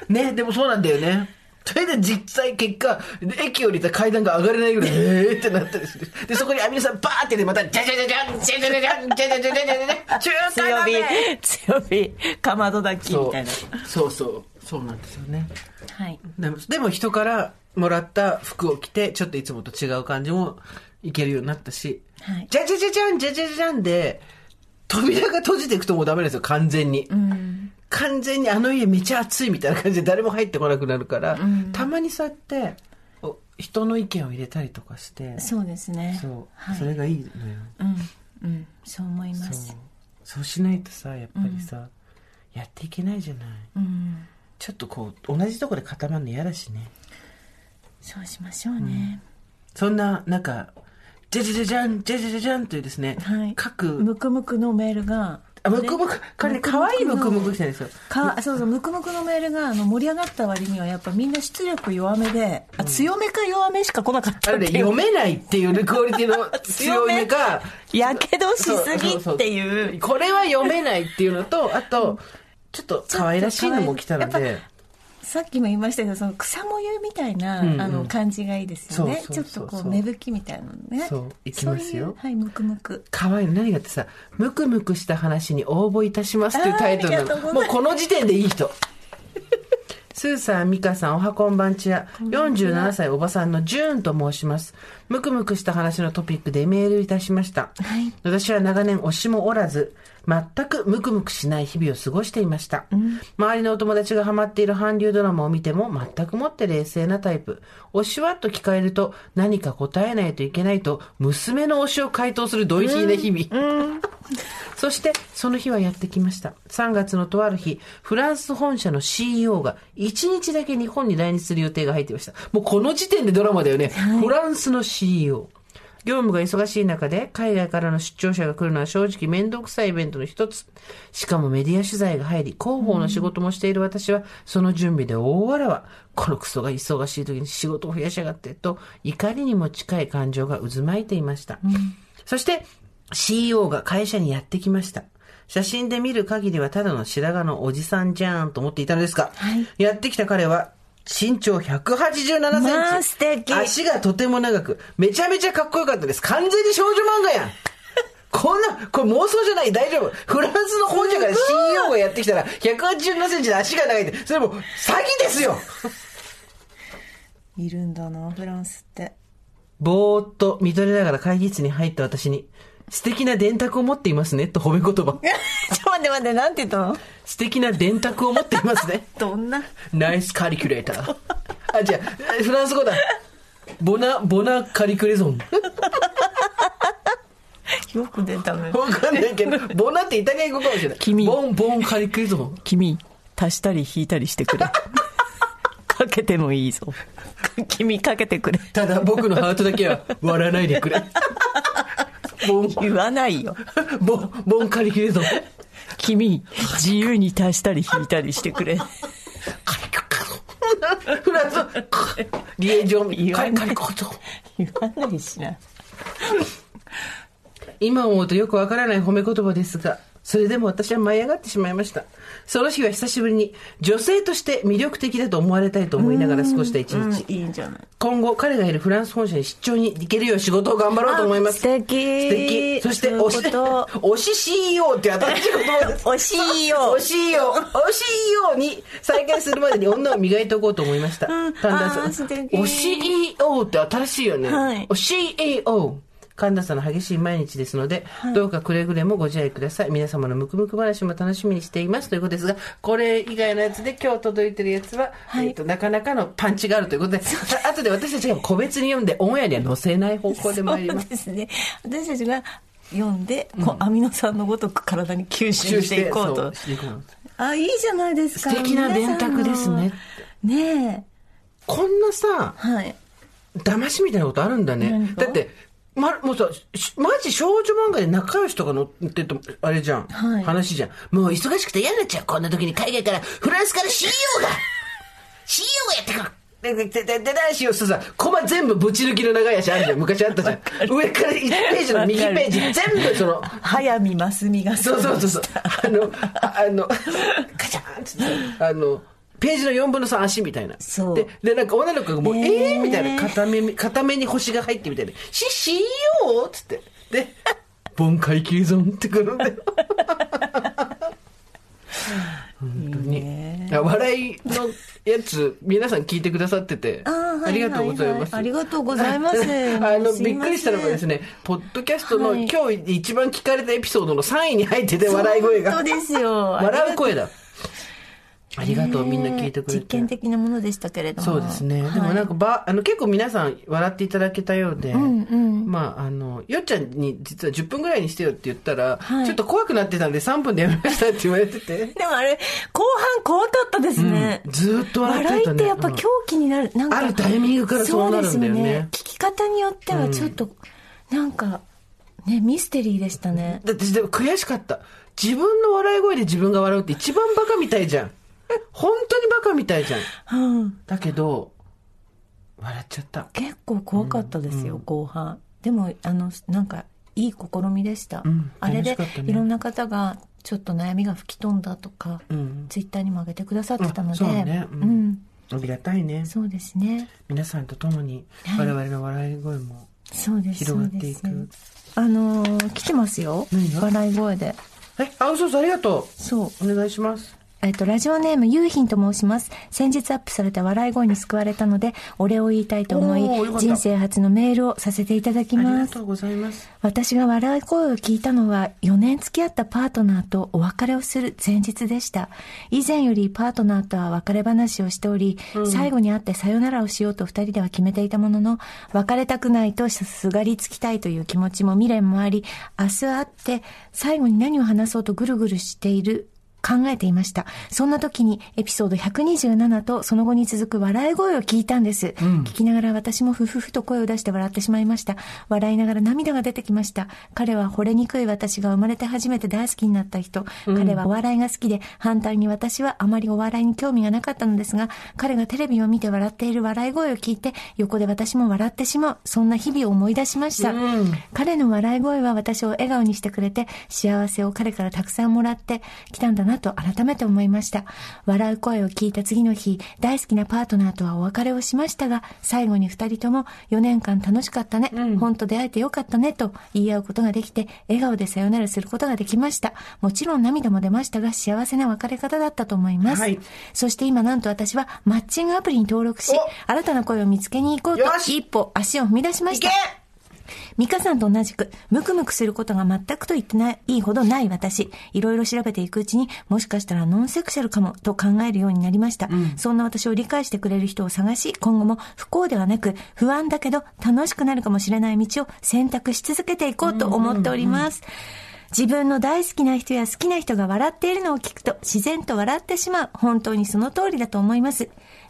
ね、でもそうなんだよね。それで実際結果、駅降りた階段が上がれないぐらい、えーってなったりする。で、そこにアミノ酸バーってね、また、じゃじゃじゃじゃん、じゃじゃじゃじゃん、じゃじゃじゃじゃじゃじゃ強鍋火、強火、かまど炊きみたいな。そうそう、そうなんですよね。はい。でも、でも人からもらった服を着て、ちょっといつもと違う感じもいけるようになったし、はいじゃじゃじゃじゃん、じゃじゃじゃんで、扉が閉じていくともうダメですよ、完全に。うん。完全にあの家めちゃ暑いみたいな感じで誰も入ってこなくなるから、たまにそうやって、お人の意見を入れたりとかして、そうですね。そう、はい。それがいいのよ。うん。うん。そう思います。。そうしないとさ、やっぱりさ、やっていけないじゃない。うん。ちょっとこう、同じとこで固まるの嫌だしね。そうしましょうね。そんな、なんか、じゃじゃじゃじゃん、じゃじゃじゃじゃんというですね、はい。各、むくむくのメールが、あ、むくむく、これね、可愛いむくむくしてるんですよ。かそうそうムクムクのメールがあの盛り上がった割にはやっぱみんな出力弱めで、あ強めか弱めしか来なかったあれ読めないっていうねクオリティの強めか、やけどしすぎっていう。これは読めないっていうのと、あと、ちょっと可愛らしいのも来たので、さっきも言いましたけどその草もゆみたいな、うんうん。あの感じがいいですよね。ちょっとこう芽吹きみたいなのね。そう。いきますよ。はいムクムク。可愛いの何がってさ、ムクムクした話に応募いたしますっていうタイトルなの。もうこの時点でいい人。スーさん、ミカさん、おはこんばんちは。47歳おばさんのジューンと申します。ムクムクした話のトピックでメールいたしました。はい私は長年推しもおらず、全くムクムクしない日々を過ごしていました。周りのお友達がハマっている韓流ドラマを見ても全くもって冷静なタイプ。推しはと聞かれると何か答えないといけないと、娘の推しを回答するドイヒーな日々。そして、その日はやってきました。3月のとある日、フランス本社の CEO が1日だけ日本に来日する予定が入っていました。もうこの時点でドラマだよね。フランスの CEO。業務が忙しい中で海外からの出張者が来るのは正直面倒くさいイベントの一つ。しかもメディア取材が入り、広報の仕事もしている私は、その準備で大わらわ。このクソが忙しい時に仕事を増やしやがって、と怒りにも近い感情が渦巻いていました。そして、CEO が会社にやってきました。写真で見る限りはただの白髪のおじさんじゃーんと思っていたのですが、やってきた彼は身長187センチ。まあ素敵足がとても長く、めちゃめちゃかっこよかったです。完全に少女漫画やん。こんな、これ妄想じゃない大丈夫。フランスの本社から CEO がやってきたら、187センチで足が長いって、それもう詐欺ですよいるんだなフランスってぼーっと見とれながら会議室に入った私に、素敵な電卓を持っていますね、と褒め言葉。ちょ待って待ってなんて言ったの？素敵な電卓を持っていますね。どんな？ナイスカリキュレーター。あ、じゃあ、フランス語だ。ボナ、ボナカリクレゾン。よく出たねわかんないけど、ボナってイタリア語かもしれない。君ボン、ボンカリクレゾン。君足したり引いたりしてくれかけてもいいぞ君かけてくれただ僕のハートだけは割らないでくれ。言わないよボン、ボンカリクレゾン。君自由に足したり引いたりしてくれフランス、リエジョン、カリカリコゾン。言わないしな今思うとよくわからない褒め言葉ですが、それでも私は舞い上がってしまいました。その日は久しぶりに女性として魅力的だと思われたいと思いながら過ごした一日。いいんじゃない？今後彼がいるフランス本社に出張に行けるよう仕事を頑張ろうと思います。素敵素敵。そして、推し、推し CEO って新しい言葉です。推し CEO 推し CEO。推し CEO に再会するまでに女を磨いておこうと思いました。うん神推し CEO って新しいよね。はい推し CEO。神田さんの激しい毎日ですので、どうかくれぐれもご自愛ください。皆様のムクムク話も楽しみにしています。ということですが、これ以外のやつで今日届いてるやつは、えっ、と、なかなかのパンチがあるということで、あ後で私たちが個別に読んでオンエアには載せない方向で参りそうます。ですね。私たちが読んで、こうアミノ酸のごとく体に吸収していこうそと。あいいじゃないですか。素敵な電卓ですね。ねこんなさ、えはい。騙しみたいなことあるんだね。だって、ま、もうさ、しマジ少女漫画で仲良しとか載ってると、あれじゃん。はい話じゃん。もう忙しくて嫌になっちゃう。こんな時に海外から、フランスから CEO が !CEO がやってくるで、で、で、で、で、で、しようさ、コマ全部ぶち抜きの長い足あるじゃん。昔あったじゃん。上から1ページの右ページ、全部その、早見ますみがそうそうそうそう。あの、ああの、カチャーンって、あの、ページの4分の3足みたいな。そうで、で、なんか女の子がもう、ねええーみたいな、片目、片目に星が入ってみたいな。し、しようっつって。で、ボン階級ゾンってくるんだよ。本当に。いや笑いのやつ、皆さん聞いてくださってて、ありがとうございます。はいはいありがとうございます あの、びっくりしたのがですね、ポッドキャストのはい今日一番聞かれたエピソードの3位に入ってて、笑い声が。本当ですよ笑う声だ。ありがとう、みんな聞いてくれて。実験的なものでしたけれどもそうですね。でもなんかば、あの、結構皆さん笑っていただけたようで、まあ、あの、よっちゃんに実は10分ぐらいにしてよって言ったら、はいちょっと怖くなってたんで3分でやめましたって言われてて、でもあれ後半怖かったですね、ずーっと笑ってたね。笑いってやっぱうん狂気になる、なんかあるタイミングからそうなるんだよねそうです聞き方によってはちょっと、なんかね、ミステリーでしたね。だってでも悔しかった。自分の笑い声で自分が笑うって一番バカみたいじゃん。本当にバカみたいじゃん。うん。だけど、笑っちゃった。結構怖かったですよ、後半。でも、あの、なんか、いい試みでした。んあれでいろんな方が、ちょっと悩みが吹き飛んだとか、うん。ツイッターにも上げてくださってたので、あそうねうんうんありがたいね。そうですね。皆さんと共にはい我々の笑い声もそうです。広がっていくあのー来てますよ笑い声で。え、あ、そうそう、ありがとそう。う。お願いします。えっと、ラジオネーム、ゆうひんと申します。先日アップされた笑い声に救われたので、お礼を言いたいと思い、人生初のメールをさせていただきあります。がとうございます。私が笑い声を聞いたのは4年付き合ったパートナーとお別れをする前日でした。以前よりパートナーとは別れ話をしており、最後に会ってさよならをしようと二人では決めていたものの、別れたくないとすがりつきたいという気持ちも未練もあり、明日会って最後に何を話そうとぐるぐるしている考えていました。そんな時にエピソード127とその後に続く笑い声を聞いたんです。聞きながら私もふふふと声を出して笑ってしまいました。笑いながら涙が出てきました。彼は惚れにくい私が生まれて初めて大好きになった人。彼はお笑いが好きで、反対に私はあまりお笑いに興味がなかったのですが、彼がテレビを見て笑っている笑い声を聞いて、横で私も笑ってしまう。そんな日々を思い出しました。彼の笑い声は私を笑顔にしてくれて、幸せを彼からたくさんもらってきたんだなと改めて思いました。笑う声を聞いた次の日、大好きなパートナーとはお別れをしましたが、最後に二人とも4年間楽しかったね、本当出会えてよかったねと言い合うことができて、笑顔でさよならすることができました。もちろん涙も出ましたが、幸せな別れ方だったと思います。はいそして今なんと私はマッチングアプリに登録し、新たな声を見つけに行こうと一歩足を踏み出しました。ミカさんと同じく、ムクムクすることが全くと言ってない、いいほどない私。いろいろ調べていくうちに、もしかしたらノンセクシャルかも、と考えるようになりました。そんな私を理解してくれる人を探し、今後も不幸ではなく、不安だけど楽しくなるかもしれない道を選択し続けていこうと思っております。自分の大好きな人や好きな人が笑っているのを聞くと自然と笑ってしまう。本当にその通りだと思います。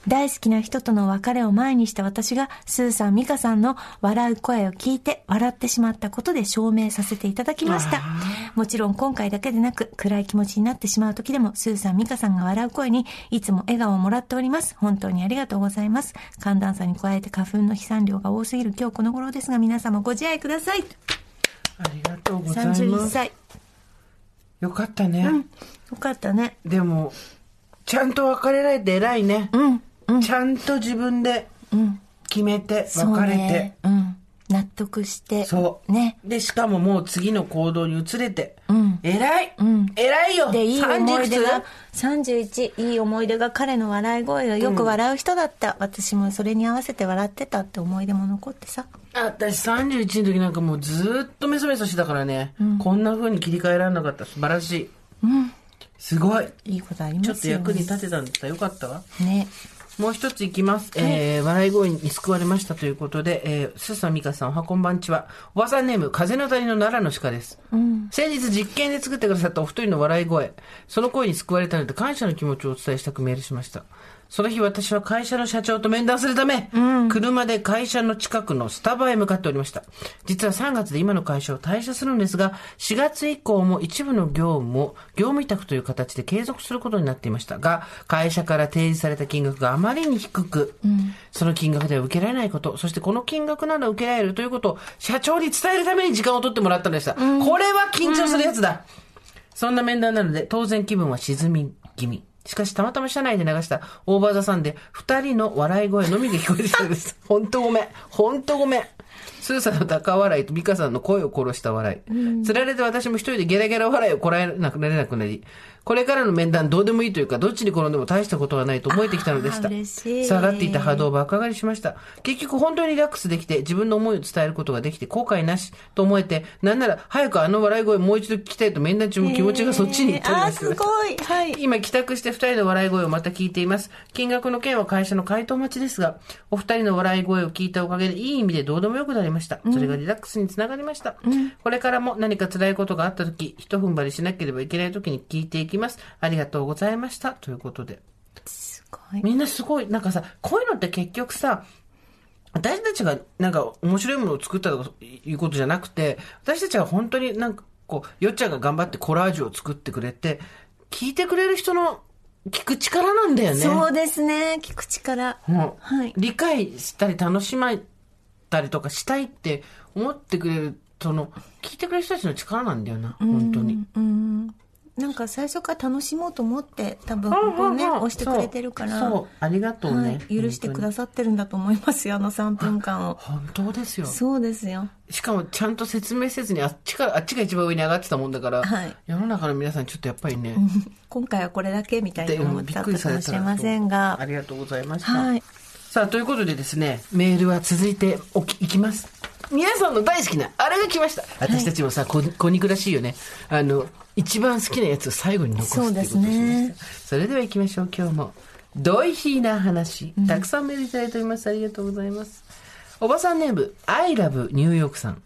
大好きな人との別れを前にした私が、スーさん、ミカさんの笑う声を聞いて笑ってしまったことで証明させていただきました。もちろん今回だけでなく、暗い気持ちになってしまう時でも、スーさん、ミカさんが笑う声にいつも笑顔をもらっております。本当にありがとうございます。寒暖差に加えて花粉の飛散量が多すぎる今日この頃ですが、皆様ご自愛ください。ありがとうござい31ます。歳。よかったね。よかったね。でも、ちゃんと別れられて偉いね。うん。うん。ちゃんと自分でうん。決めて別れて。ね。うん。納得して。そう。ね。で、しかももう次の行動に移れて。うん。偉い、ん偉いよで、いい思い出が30、31、いい思い出が彼の笑い声がよく笑う人だった。私もそれに合わせて笑ってたって思い出も残ってさ。あ私31の時なんかもうずーっとメソメソしてたからね、こんな風に切り替えられなかった素晴らしいうん。すごいいいことありますよ、ね。ちょっと役に立てたんだったらよかったわね。もう一ついきます。えー、笑い声に救われましたということで、えー、すさみかさん、おはこんばんちは。おばさんネーム、風の谷の奈良の鹿です。うん。先日実験で作ってくださったお二人の笑い声。その声に救われたので感謝の気持ちをお伝えしたくメールしました。その日私は会社の社長と面談するため、車で会社の近くのスタバへ向かっておりました。実は3月で今の会社を退社するんですが、4月以降も一部の業務を業務委託という形で継続することになっていましたが、会社から提示された金額があまりに低く、その金額では受けられないこと、そしてこの金額なら受けられるということを社長に伝えるために時間を取ってもらったのでした。これは緊張するやつだ。そんな面談なので、当然気分は沈み気味。しかし、たまたま車内で流したオーバーザさんで、二人の笑い声のみで聞こえてきたんです。ほんとごめん。ほんとごめん。スーさんの高笑いとミカさんの声を殺した笑い。つられて私も一人でゲラゲラ笑いをこらえなくなれなくなり、これからの面談どうでもいいというか、どっちに転んでも大したことはないと思えてきたのでした。下がっていた波動を爆上がりしました。結局本当にリラックスできて、自分の思いを伝えることができて、後悔なしと思えて、なんなら早くあの笑い声もう一度聞きたいと面談中も気持ちがそっちに行ったりあー、ましたすごい。はい。今帰宅して二人の笑い声をまた聞いています。金額の件は会社の回答待ちですが、お二人の笑い声を聞いたおかげでいい意味でどうでもよくなりました。それがリラックスにつながりました。これからも何か辛いことがあった時、一踏ん張りしなければいけない時に聞いていきます。ありがとうございました。ということで。すごい。みんなすごい、なんかさ、こういうのって結局さ、私たちがなんか面白いものを作ったとかいうことじゃなくて、私たちは本当になんかこう、よっちゃんが頑張ってコラージュを作ってくれて、聞いてくれる人の聞く力なんだよね。そうですね。聞く力。うんはい。理解したり楽しまたりとかしたいって思ってくれる、その、聞いてくれる人たちの力なんだよな、本当に。うん。なんか最初から楽しもうと思って、多分ここね、うんうんうん押してくれてるから。そうありがとうね。はい。許してくださってるんだと思いますよ、あの3分間を。本当ですよ。そうですよ。しかもちゃんと説明せずにあっちから、あっちが一番上に上がってたもんだから、はい世の中の皆さんちょっとやっぱりね、今回はこれだけみたいでに思ったかもしれませんがあ。りがとうございました。はい。さあ、ということでですね、メールは続いておきいきます。皆さんの大好きな、あれが来ました。私たちもさ、こ小肉らしいよね。あの、一番好きなやつを最後に残すっていうことをしました。ねそれでは行きましょう、今日も。ドイヒーな話。たくさんメールいただいております。ありがとうございます。おばさんネーム、アイラブニューヨークさん。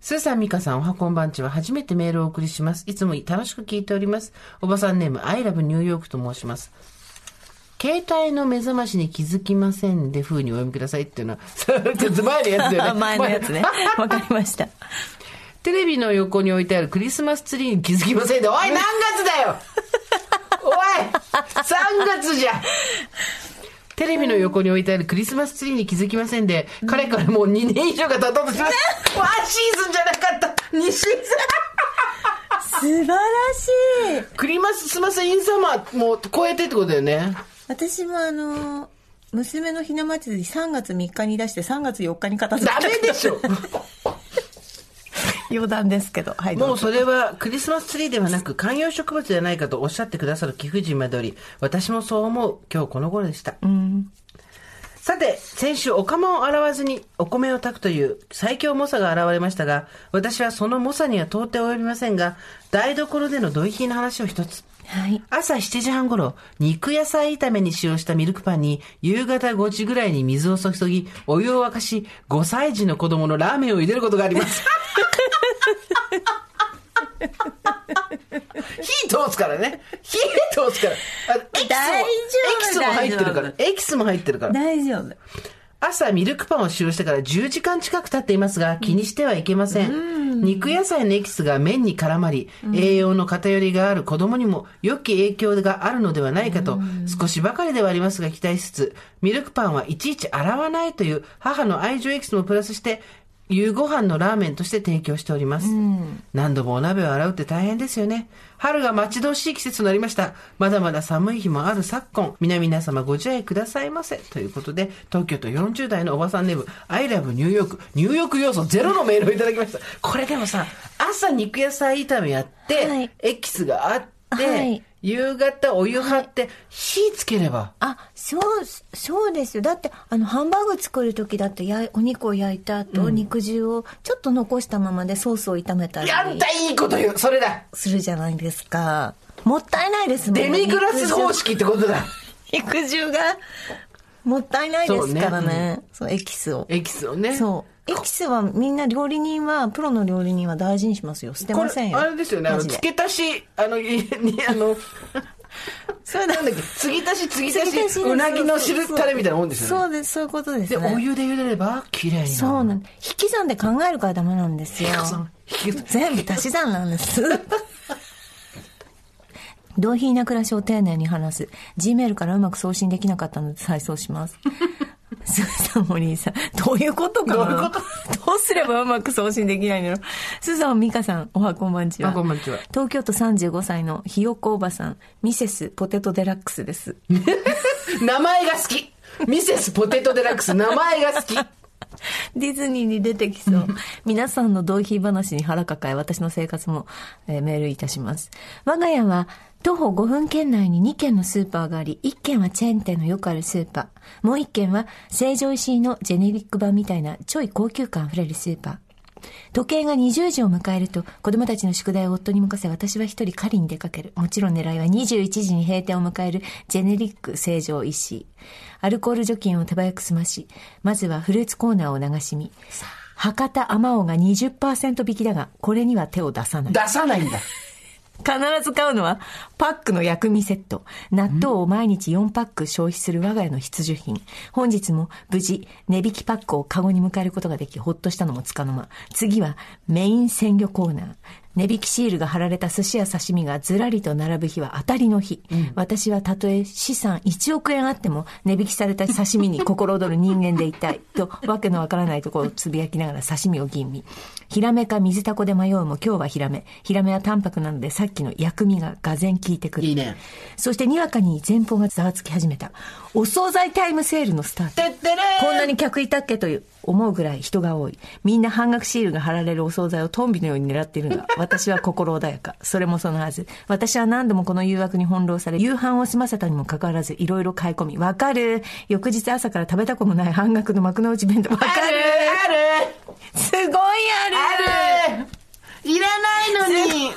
スーさん、ミカさん、おはこんばんちは初めてメールをお送りします。いつも楽しく聞いております。おばさんネーム、アイラブニューヨークと申します。携帯の目覚ましに気づきませんで風にお読みくださいっていうのは、ちょっと前のやつだよね。前のやつね。わかりました。テレビの横に置いてあるクリスマスツリーに気づきませんで、おい、何月だよおい !3 月じゃテレビの横に置いてあるクリスマスツリーに気づきませんで、彼からもう2年以上が経とうとします。ワンシーズンじゃなかった !2 シーズ素晴らしい。ンクリマススマスインサマーもう超えてってことだよね。私もあの、娘のひな祭り3月3日に出して3月4日に片付けダメでしょ 余談ですけど。はい。もうそれはクリスマスツリーではなく観葉植物じゃないかとおっしゃってくださる貴婦人までおり、私もそう思う今日この頃でした。さて、先週お釜を洗わずにお米を炊くという最強猛者が現れましたが、私はその猛者には到底及びませんが、台所でのドイヒーの話を一つ。はい。朝7時半頃、肉野菜炒めに使用したミルクパンに、夕方5時ぐらいに水を注ぎ、お湯を沸かし、5歳児の子供のラーメンを茹でることがあります。火通すからね。火通すから。あエキスも、大丈夫エキスも入ってるから大。エキスも入ってるから。大丈夫。朝ミルクパンを使用してから10時間近く経っていますが、気にしてはいけません。肉野菜のエキスが麺に絡まり、栄養の偏りがある子供にも良き影響があるのではないかと、少しばかりではありますが期待しつつ、ミルクパンはいちいち洗わないという母の愛情エキスもプラスして、夕ご飯のラーメンとして提供しております。何度もお鍋を洗うって大変ですよね。春が待ち遠しい季節となりました。まだまだ寒い日もある昨今、皆々様ご自愛くださいませ。ということで、東京都40代のおばさんネーム、アイラブニューヨーク、ニューヨーク要素ゼロのメールをいただきました。これでもさ、朝肉野菜炒めやって、はいエキスがあって、はい夕方お湯張って、火つければ。あ、そう、そうですよ。だって、あの、ハンバーグ作る時だってやい、お肉を焼いた後、肉汁をちょっと残したままでソースを炒めたりやんたいいこと言うそれだするじゃないですか。もったいないですもんデミグラス方式ってことだ肉汁がもったいないですからね。そうエキスを。エキスをね。そう。エキスはみんな料理人は、プロの料理人は大事にしますよ。捨てこませんよ。れあれですよねあの付け足しあのいにあの そうだなんだっけ？継ぎ足し継ぎ足しうなぎの汁タレみたいなもんですよねそうです、そういうことですでね。お湯で茹でれば綺麗になるそうなん引き算で考えるからダメなんですよ。全部足し算なんです。同頻な暮らしを丁寧に話す。Gmail からうまく送信できなかったので再送します。スーさん、森井さん。どういうことかな？どういうこと？どうすればうまく送信できないの？スーさん、美香さん、おはこんばんちは。あこんばんちは東京都35歳のひよこおばさん、ミセスポテトデラックスです。名前が好きミセスポテトデラックス名前が好きディズニーに出てきそう。皆さんの同期話に腹抱え、私の生活も、えーメールいたします。我が家は、徒歩5分圏内に2軒のスーパーがあり、1軒はチェーン店のよくあるスーパー。もう1軒は、成城石井のジェネリック版みたいな、ちょい高級感あふれるスーパー。時計が20時を迎えると、子供たちの宿題を夫に任せ、私は一人狩りに出かける。もちろん狙いは21時に閉店を迎える、ジェネリック成城石井。アルコール除菌を手早く済まし、まずはフルーツコーナーを流し見。博多あまおうが20%引きだが、これには手を出さない。出さないんだ必ず買うのは、パックの薬味セット。納豆を毎日4パック消費する我が家の必需品。本日も無事、値引きパックをカゴに迎えることができ、ほっとしたのもつかの間。次は、メイン鮮魚コーナー。値引きシールが貼られた寿司や刺身がずらりと並ぶ日は当たりの日。私はたとえ資産1億円あっても値引きされた刺身に心躍る人間でいたい。と、わけのわからないところをつぶやきながら刺身を吟味。ヒラメか水タコで迷うも今日はヒラメ。ヒラメは淡白なのでさっきの薬味ががぜん効いてくる。いいねそしてにわかに前方がざわつき始めた。お惣菜タイムセールのスタート。てってれーこんなに客いたっけ？という思うぐらい人が多い。みんな半額シールが貼られるお惣菜をトンビのように狙っているが、私は心穏やか。それもそのはず。私は何度もこの誘惑に翻弄され、夕飯を済ませたにもかかわらず、いろいろ買い込み。わかる翌日朝から食べたくもない 半額の幕の内弁当。わかるあるすごいあるあるいらないのに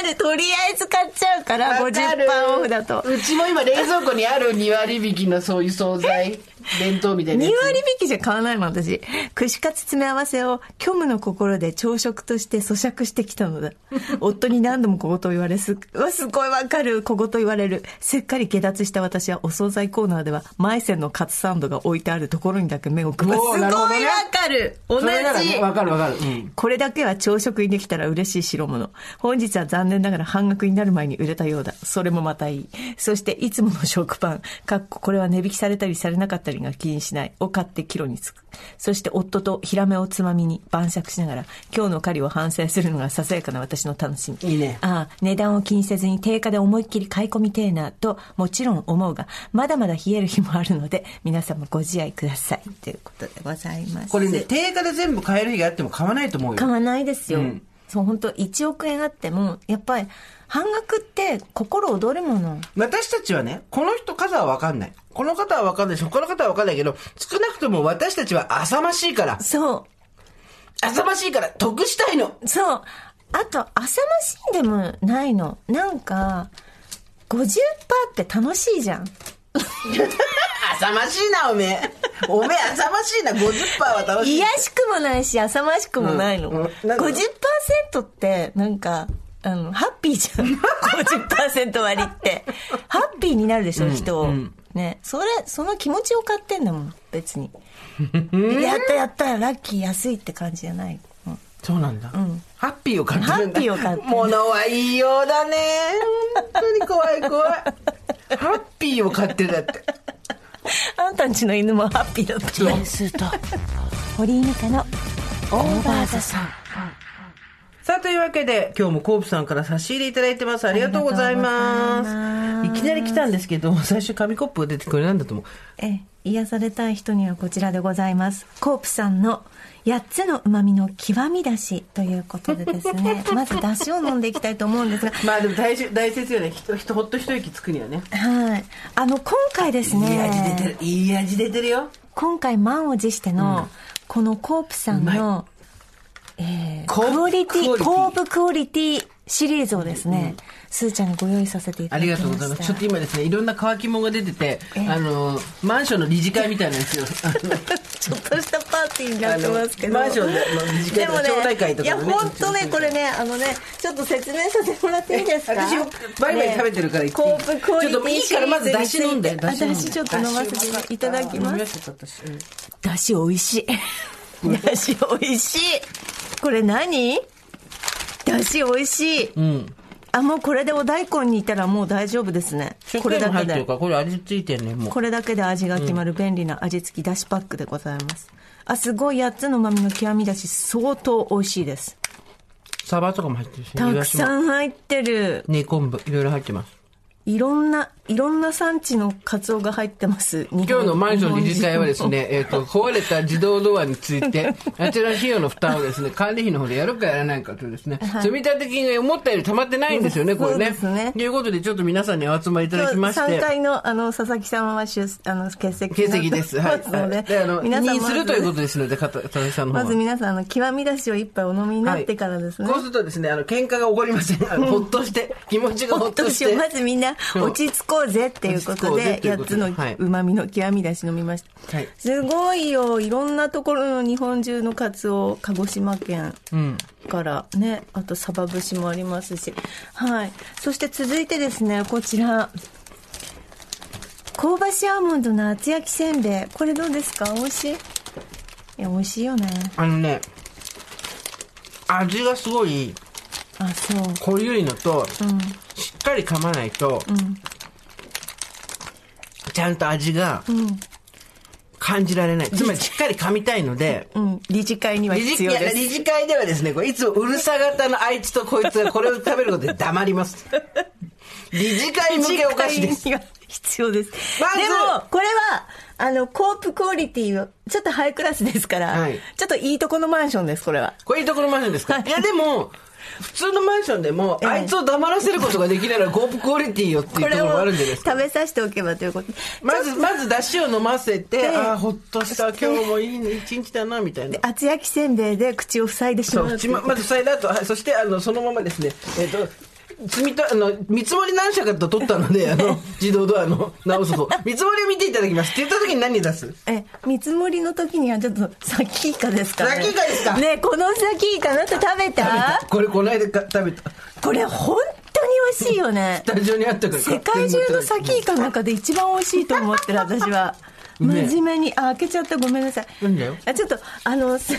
あるとりあえず買っちゃうから、わかる50%オフだと。うちも今冷蔵庫にある2割引きのそういう惣菜弁当みたいな2やつ割引きじゃ買わないもん、私。串カツ詰め合わせを虚無の心で朝食として咀嚼してきたのだ。夫に何度も小言言われす、すごいわかる。小言言われる。せっかり下脱した私はお惣菜コーナーでは、マイセンのカツサンドが置いてあるところにだけ目をくばすおごいわかる。同じ。わかるわかるうんこれだけは朝食にできたら嬉しい代物。本日は残念ながら半額になる前に売れたようだ。それもまたいい。そしていつもの食パン、かっここれは値引きされたりされなかったりが気にしない。を買ってキロにつく。そして夫とヒラメをつまみに晩酌しながら、今日の狩りを反省するのがささやかな私の楽しみ。いいねああ、値段を気にせずに定価で思いっきり買い込みてえなと、もちろん思うが、まだまだ冷える日もあるので、皆様ご自愛ください。ということでございます。これね定価で全部買える日があっても買わないと思うよ買わないですよ。うんそう、本当1億円あっても、やっぱり、半額って心躍るもの。私たちはね、この人数は分かんない。この方は分かんないし、他の方は分かんないけど、少なくとも私たちは浅ましいから、そ浅ましいから得したいの。う、そう。あと、浅ましいんでもないの。なんか、50%って楽しいじゃん。浅ましいな、おめえ。おめえ浅ましいな、50%は楽しい。癒しくもないし、浅ましくもないの。うんうんなんか50%って、なんか、あの、ハッピーじゃん。50%割って。ハッピーになるでしょ、人を。ね。それ、その気持ちを買ってんだもん、別に。やったやった、ラッキー安いって感じじゃない。うんそうなんだ。ハッピーを買ってるんだ。ハッピーを買ってる物はいいようだね。本当に怖い怖い。ハッピーを買ってるだって。あんたんちの犬もハッピーだった。そうスーと、堀井美香のオーバーザさん。さあ、というわけで、今日もコープさんから差し入れいただいてます。ありがとうございま。ますすいきなり来たんですけど、最初紙コップが出てこれなんだと思う。え、癒されたい人にはこちらでございます。コープさんの8つの旨味の極みだしということでですね、まず出汁を飲んでいきたいと思うんですが、まあでも大事大切よね。人、人ほっと一息つくにはね。はい。あの、今回ですね、いい味出てる。いい味出てるよ。今回満を持しての、このコープさんうの、えーコープクオリティ、コープクオリティシリーズをですね、スーちゃんにご用意させていたありだきました。がとうございます。ちょっと今ですね、いろんな乾き物が出てて、えあの、マンションの理事会みたいなんですよ。あ のちょっとしたパーティーになってますけど。あのマンションでの理事会とかでもね、町内会とかいや、本当ね、これね、あのね、ちょっと説明させてもらっていいですか？私バリバリ食べてるからコープクオリテちょっといィいからまず出汁飲んでシリーズについてあ出汁ちょっと飲ませていただきます。す。私うんだし美味しい。だし美味しい。これ何？だし美味しい。うん。あ、もうこれでお大根にいたらもう大丈夫ですね。ここれれだけで。これ味付いてるね、もう。これだけで味が決まる便利な味付きだしパックでございます。あ、すごい8つの旨味の極みだし、相当美味しいです。サバとかも入ってるし、たくさん。ん入ってる。ね昆布、いろいろ入ってます。いろんな、いろんな産地のカツオが入ってます。今今日のマンション理事会はですね、えっ、と、壊れた自動ドアについて、あちらの費用の負担をですね、管理費の方でやるかやらないかというですね、積立金が思ったより溜まってないんですよね、これね。そうねということで、ちょっと皆さんにお集まりいただきまして。3回の、あの、佐々木さんは出、あの、欠席欠席です。はい。ので、で、あの、皆さん任するということで。ですので、佐々木さんの方は。まず皆さん、あの、極みだしを一杯お飲みになってからですね。はいこうするとですね、あの、喧嘩が起こりません。ほっとして、気持ちがほっとして。まずみんな、落ち着ここうぜっていうことで、落ち着こうぜということ8つのはい旨味の極み出し飲みました。はいすごいよ。いろんなところの日本中のカツオ、鹿児島県うん。からね、あとサバ節もありますし。はい。そして続いてですね、こちら。香ばしいアーモンドの厚焼きせんべい。これどうですか？美味しい？いや、美味しいよね。あのね、味がすごいあ、そう。濃ゆいのと、うん。しっかり噛まないと、うん。ちゃんと味がうん。感じられない。つまりしっかり噛みたいので、うん。理事会には必要です。理事会ではですね、これいつもうるさ型のあいつとこいつがこれを食べることで黙ります。理事会向けお菓子です。理事会には必要です。まずでも、これは、あの、コープクオリティを、ちょっとハイクラスですから、はいちょっといいとこのマンションです、これは。こういうところマンションですか、はいい、やでも、普通のマンションでも、ええ。あいつを黙らせることができないのはコープクオリティよっていうところもあるんじゃないですか。食べさせておけばということ。でまず、まず出汁を飲ませて、でああ、ほっとした、今日もいいね、一日だな、みたいな。厚焼きせんべいで口を塞いでしまうちままずそれだと、はい、そして、あの、そのままですね、えっ、と、積みと、あの、見積もり何社かと取ったので、あの、自動ドアの直す方。見積もりを見ていただきます。って言った時に何出す？え見積もりの時にはちょっとサキイカですかね？サキイカですか？ねこのサキイカあなた？食べた。これ、この間か食べた。これ本当に美味しいよね。スタジオにあったから。世界中のサキイカの中で一番美味しいと思ってる私は。真ね面目に。あ開けちゃった。ごめんなさい。いいんだよ？あちょっとあのす ずっ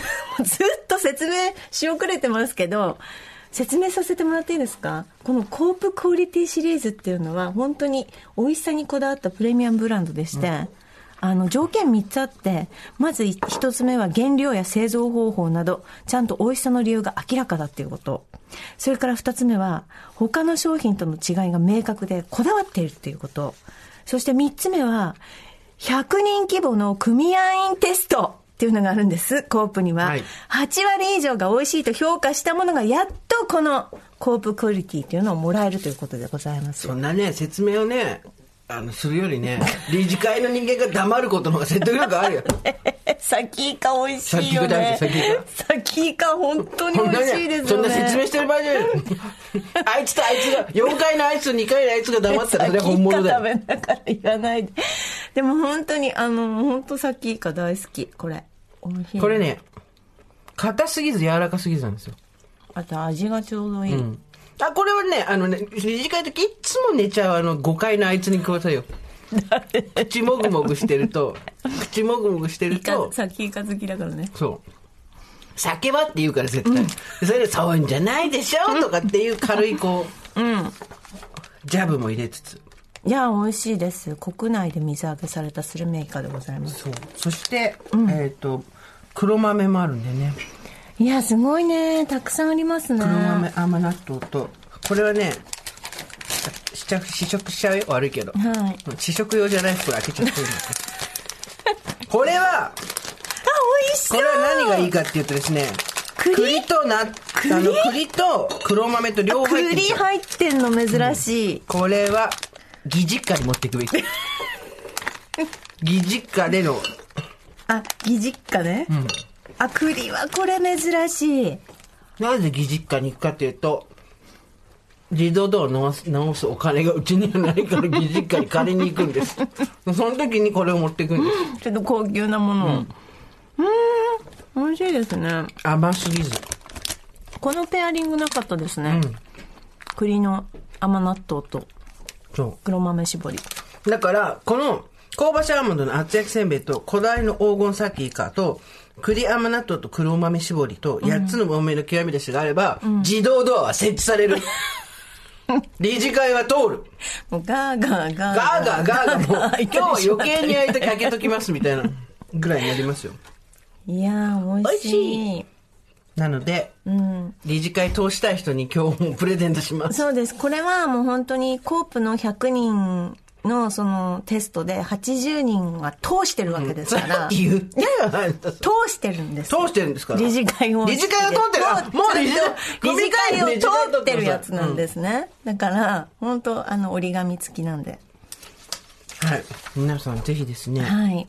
と説明し遅れてますけど説明させてもらっていいですか？このコープクオリティシリーズっていうのは本当に美味しさにこだわったプレミアムブランドでして、あの条件3つあってまず1つ目は原料や製造方法などちゃんと美味しさの理由が明らかだっていうこと。それから2つ目は他の商品との違いが明確でこだわっているっていうこと。そして3つ目は100人規模の組合員テストっていうのがあるんです、コープには。はい8割以上が美味しいと評価したものがやっとこのコープクオリティっていうのをもらえるということでございます。そんなね、説明をね、あの、するよりね、理事会の人間が黙ることの方が説得力あるよ。サキイカ美味しいよサね。キイカサキイカ本当に美味しいですよね。そんな説明してる場合じゃない。あいつとあいつが、4階のあいつと2階のあいつが黙ったらそれは本物だよ。サキイカ食べながら言わないで。でも本当に、あの、本当サキイカ大好き。これ。美味しい。これ。ね、硬すぎず柔らかすぎずなんですよ。あと味がちょうどいい。うん。あ、これはね、あのね、理事会の時いっつも寝ちゃうあの5階のあいつにくださいよ。口もぐもぐしてると、口もぐもぐしてると、サキイカ好きだからね。そう。酒はって言うから絶対。それで、そういうんじゃないでしょとかっていう軽いこう、うん。ジャブも入れつつ。いや、美味しいです。国内で水揚げされたスルメイカでございます。そう。そして、えっ、と、黒豆もあるんでね。いや、すごいね。たくさんありますね。黒豆甘納豆と、これはね、試着試食しちゃうよ。悪いけど。はい。試食用じゃないです。これ開けちゃってるんですこれは、あ、美味しそうこれは何がいいかっていうとですね、栗？栗とな、あの、栗と黒豆と両方入って栗入ってんの珍しい。これは、義実家に持っていくべき。義実家での、あ、義実家ね。あ、栗はこれ珍しい。なぜ義実家に行くかというと、自動ドアを直す直すお金がうちにはないから 義実家に借りに行くんです。その時にこれを持っていくんです。ちょっと高級なものを。うん、ん、美味しいですね。甘すぎず。このペアリングなかったですね。栗の甘納豆とそ黒豆絞り。う。だから、この、香ばしアーモンドの厚焼きせんべいと、こだわりの黄金サキイカと、栗甘納豆と黒豆絞りと、8つの豆の極み出しがあれば、自動ドアは設置される。理事会は通る。もうガーガーガーガーガーガーガー もう、開いて今日余計に開いて開けときますみたいなぐらいになりますよ。いやー、美味しい。美味なので、うん。理事会通したい人に今日もプレゼントします。そうです。これはもう本当にコープの100人のそのテストで80人は通してるわけですから。って言ってよ、通してるんです通してるんですから。理事会を。理事会を通ってるあもう理事理事会を理事会通ってるやつなんですね。だから、本当あの、折り紙付きなんで。はい。皆さんぜひですね、はい。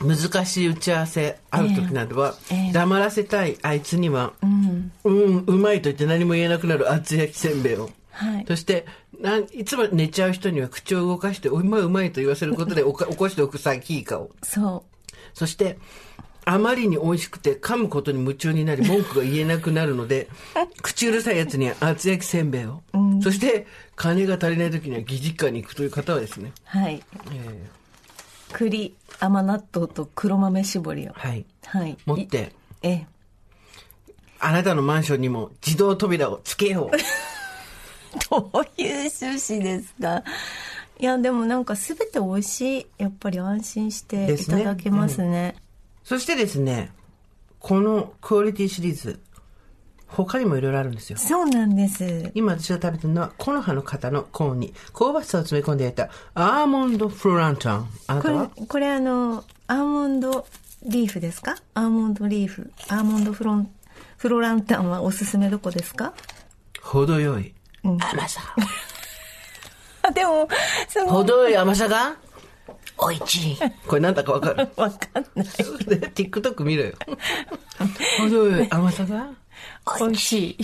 難しい打ち合わせある時などは、黙らせたいあいつには、うん。うん、うまいと言って何も言えなくなる厚焼きせんべいをはいそしてなんいつも寝ちゃう人には口を動かして「おうまいうまい」と言わせることでおか 起こしておくサキイカをそそしてあまりに美味しくて噛むことに夢中になり文句が言えなくなるので 口うるさいやつには厚焼きせんべいを、そして金が足りない時には義実家に行くという方はですね、う。はい。え栗、甘納豆と黒豆絞りを。ーはいはい。持ってい。えあなたのマンションにも自動扉をつけようえ。どういう趣旨ですか？いや、でもなんかすべて美味しい。やっぱり安心していただけますね。そしてですねこのクオリティシリーズ他にもいろいろあるんですよ。そうなんです。今私が食べてるのは木の葉の型のコーンに香ばしさを詰め込んで焼いたアーモンドフロランタン。あなこれたは、これあの、アーモンドリーフですか？アーモンドリーフ。アーモンドフロン、フロランタンはおすすめどこですか？程よい甘さあ、でも、すごい。程よい甘さが？おいしいこれなんだかわかる？わかんない。TikTok 見ろよ程よい甘さが？美味しい。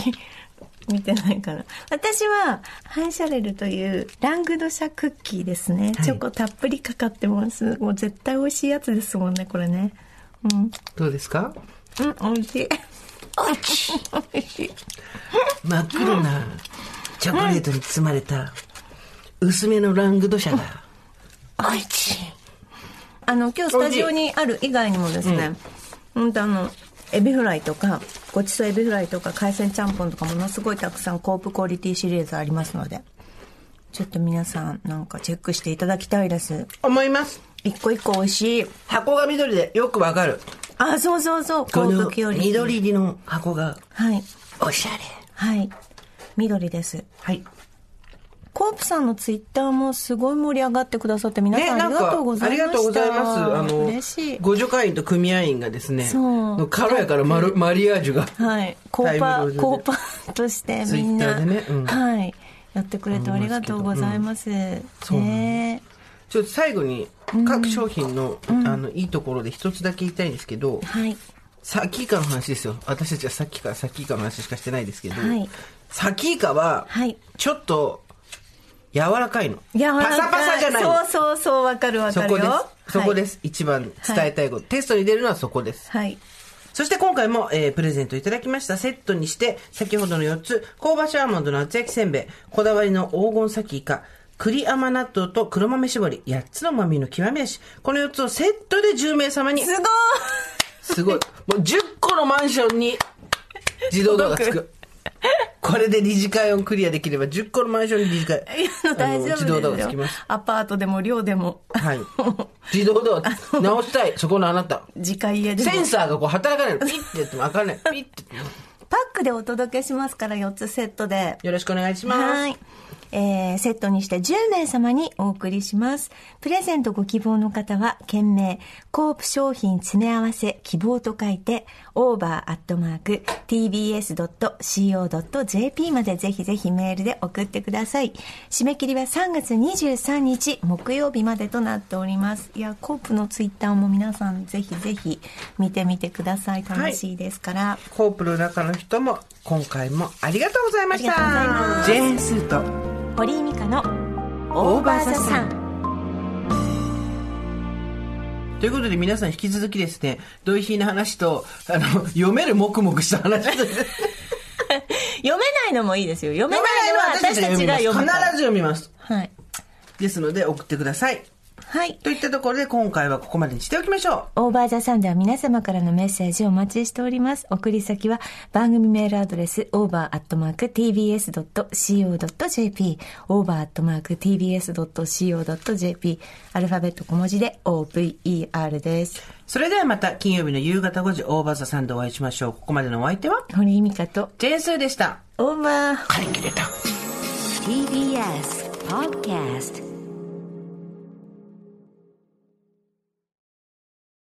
見てないから。私は、ハンシャレルというラングドシャクッキーですね。はいチョコたっぷりかかってます。もう絶対美味しいやつですもんね、これね。うん。どうですか？うん、美味しい 美味しい。真っ黒なチョコレートに包まれた薄めのラングドシャがおいしいあの、今日スタジオにある以外にもですね、本当あの、エビフライとか、ごちそうエビフライとか、海鮮ちゃんぽんとかものすごいたくさんコープクオリティシリーズありますので、ちょっと皆さんなんかチェックしていただきたいです。思います一個一個美味しい。箱が緑でよくわかるあ、そうそうそう、コープクオリティ。緑入りの箱がはい。おしゃれはい。緑です。はいコープさんのツイッターもすごい盛り上がってくださって皆さんありがとうございました。ありがとうございます。あの、嬉しい。互助会員と組合員がですね、そうの軽やかなマルマリアージュが、はい。コーパー、コーパー としてみんな、ねうんはい。やってくれてありがとうございます。そうねちょっと最後に各商品の、あの、いいところで一つだけ言いたいんですけど、はい。サキイカの話ですよ。私たちはさっきからサキイカの話しかしてないですけど、はいサキイカははい、ちょっと、柔らかいの。柔らかいパサパサじゃないの。そうそうそう、わかるわそこかるよ。です。そこですす。一番伝えたいこと、テストに出るのはそこです。はい。そして今回も、えープレゼントいただきましたセットにして、先ほどの4つ、香ばしアーモンドの厚焼きせんべい、こだわりの黄金サキイカ、栗甘納豆と黒豆絞り、8つの豆の極め足。この4つをセットで10名様に、すごいすごい。もう10個のマンションに自動ドアがつ届く。これで理事会をクリアできれば10個のマンションに理事会。いや大丈夫自動ドアがつよきます。。アパートでも寮でも、はい。自動ドア直したい。そこのあなた。自家家でも。センサーがこう働かないの。ピッてやっても開かない。ピッて。パックでお届けしますから、4つセットで。よろしくお願いします。はい。えー、セットにして10名様にお送りします。プレゼントご希望の方は、件名、コープ商品詰め合わせ希望と書いて、over.tbs.co.jp までぜひぜひメールで送ってください。締め切りは3月23日木曜日までとなっております。いや、コープのツイッターも皆さんぜひぜひ見てみてください。楽しいですから。コープの中の人も今回もありがとうございました。ジェーンスーと堀井美香のオーバーザさん。ということで皆さん引き続きですね、ドイヒーの話と、あの、読めるもくもくした話と、読めないのもいいですよ。読めないのは私たちが読む。必ず読みます。はい。ですので送ってください。はい。といったところで今回はここまでにしておきましょオーバーザサンでは皆様からのメッセージをお待ちしております。送り先は番組メールアドレス over.tbs.co.jp over.tbs.co.jp アルファベット小文字で over です。う。それではまた金曜日の夕方5時オーバーザさんでお会いしましょう。ここまでのお相手は、堀井美香とジェーンスーでした。オーバー。張り切れた。TBS Podcast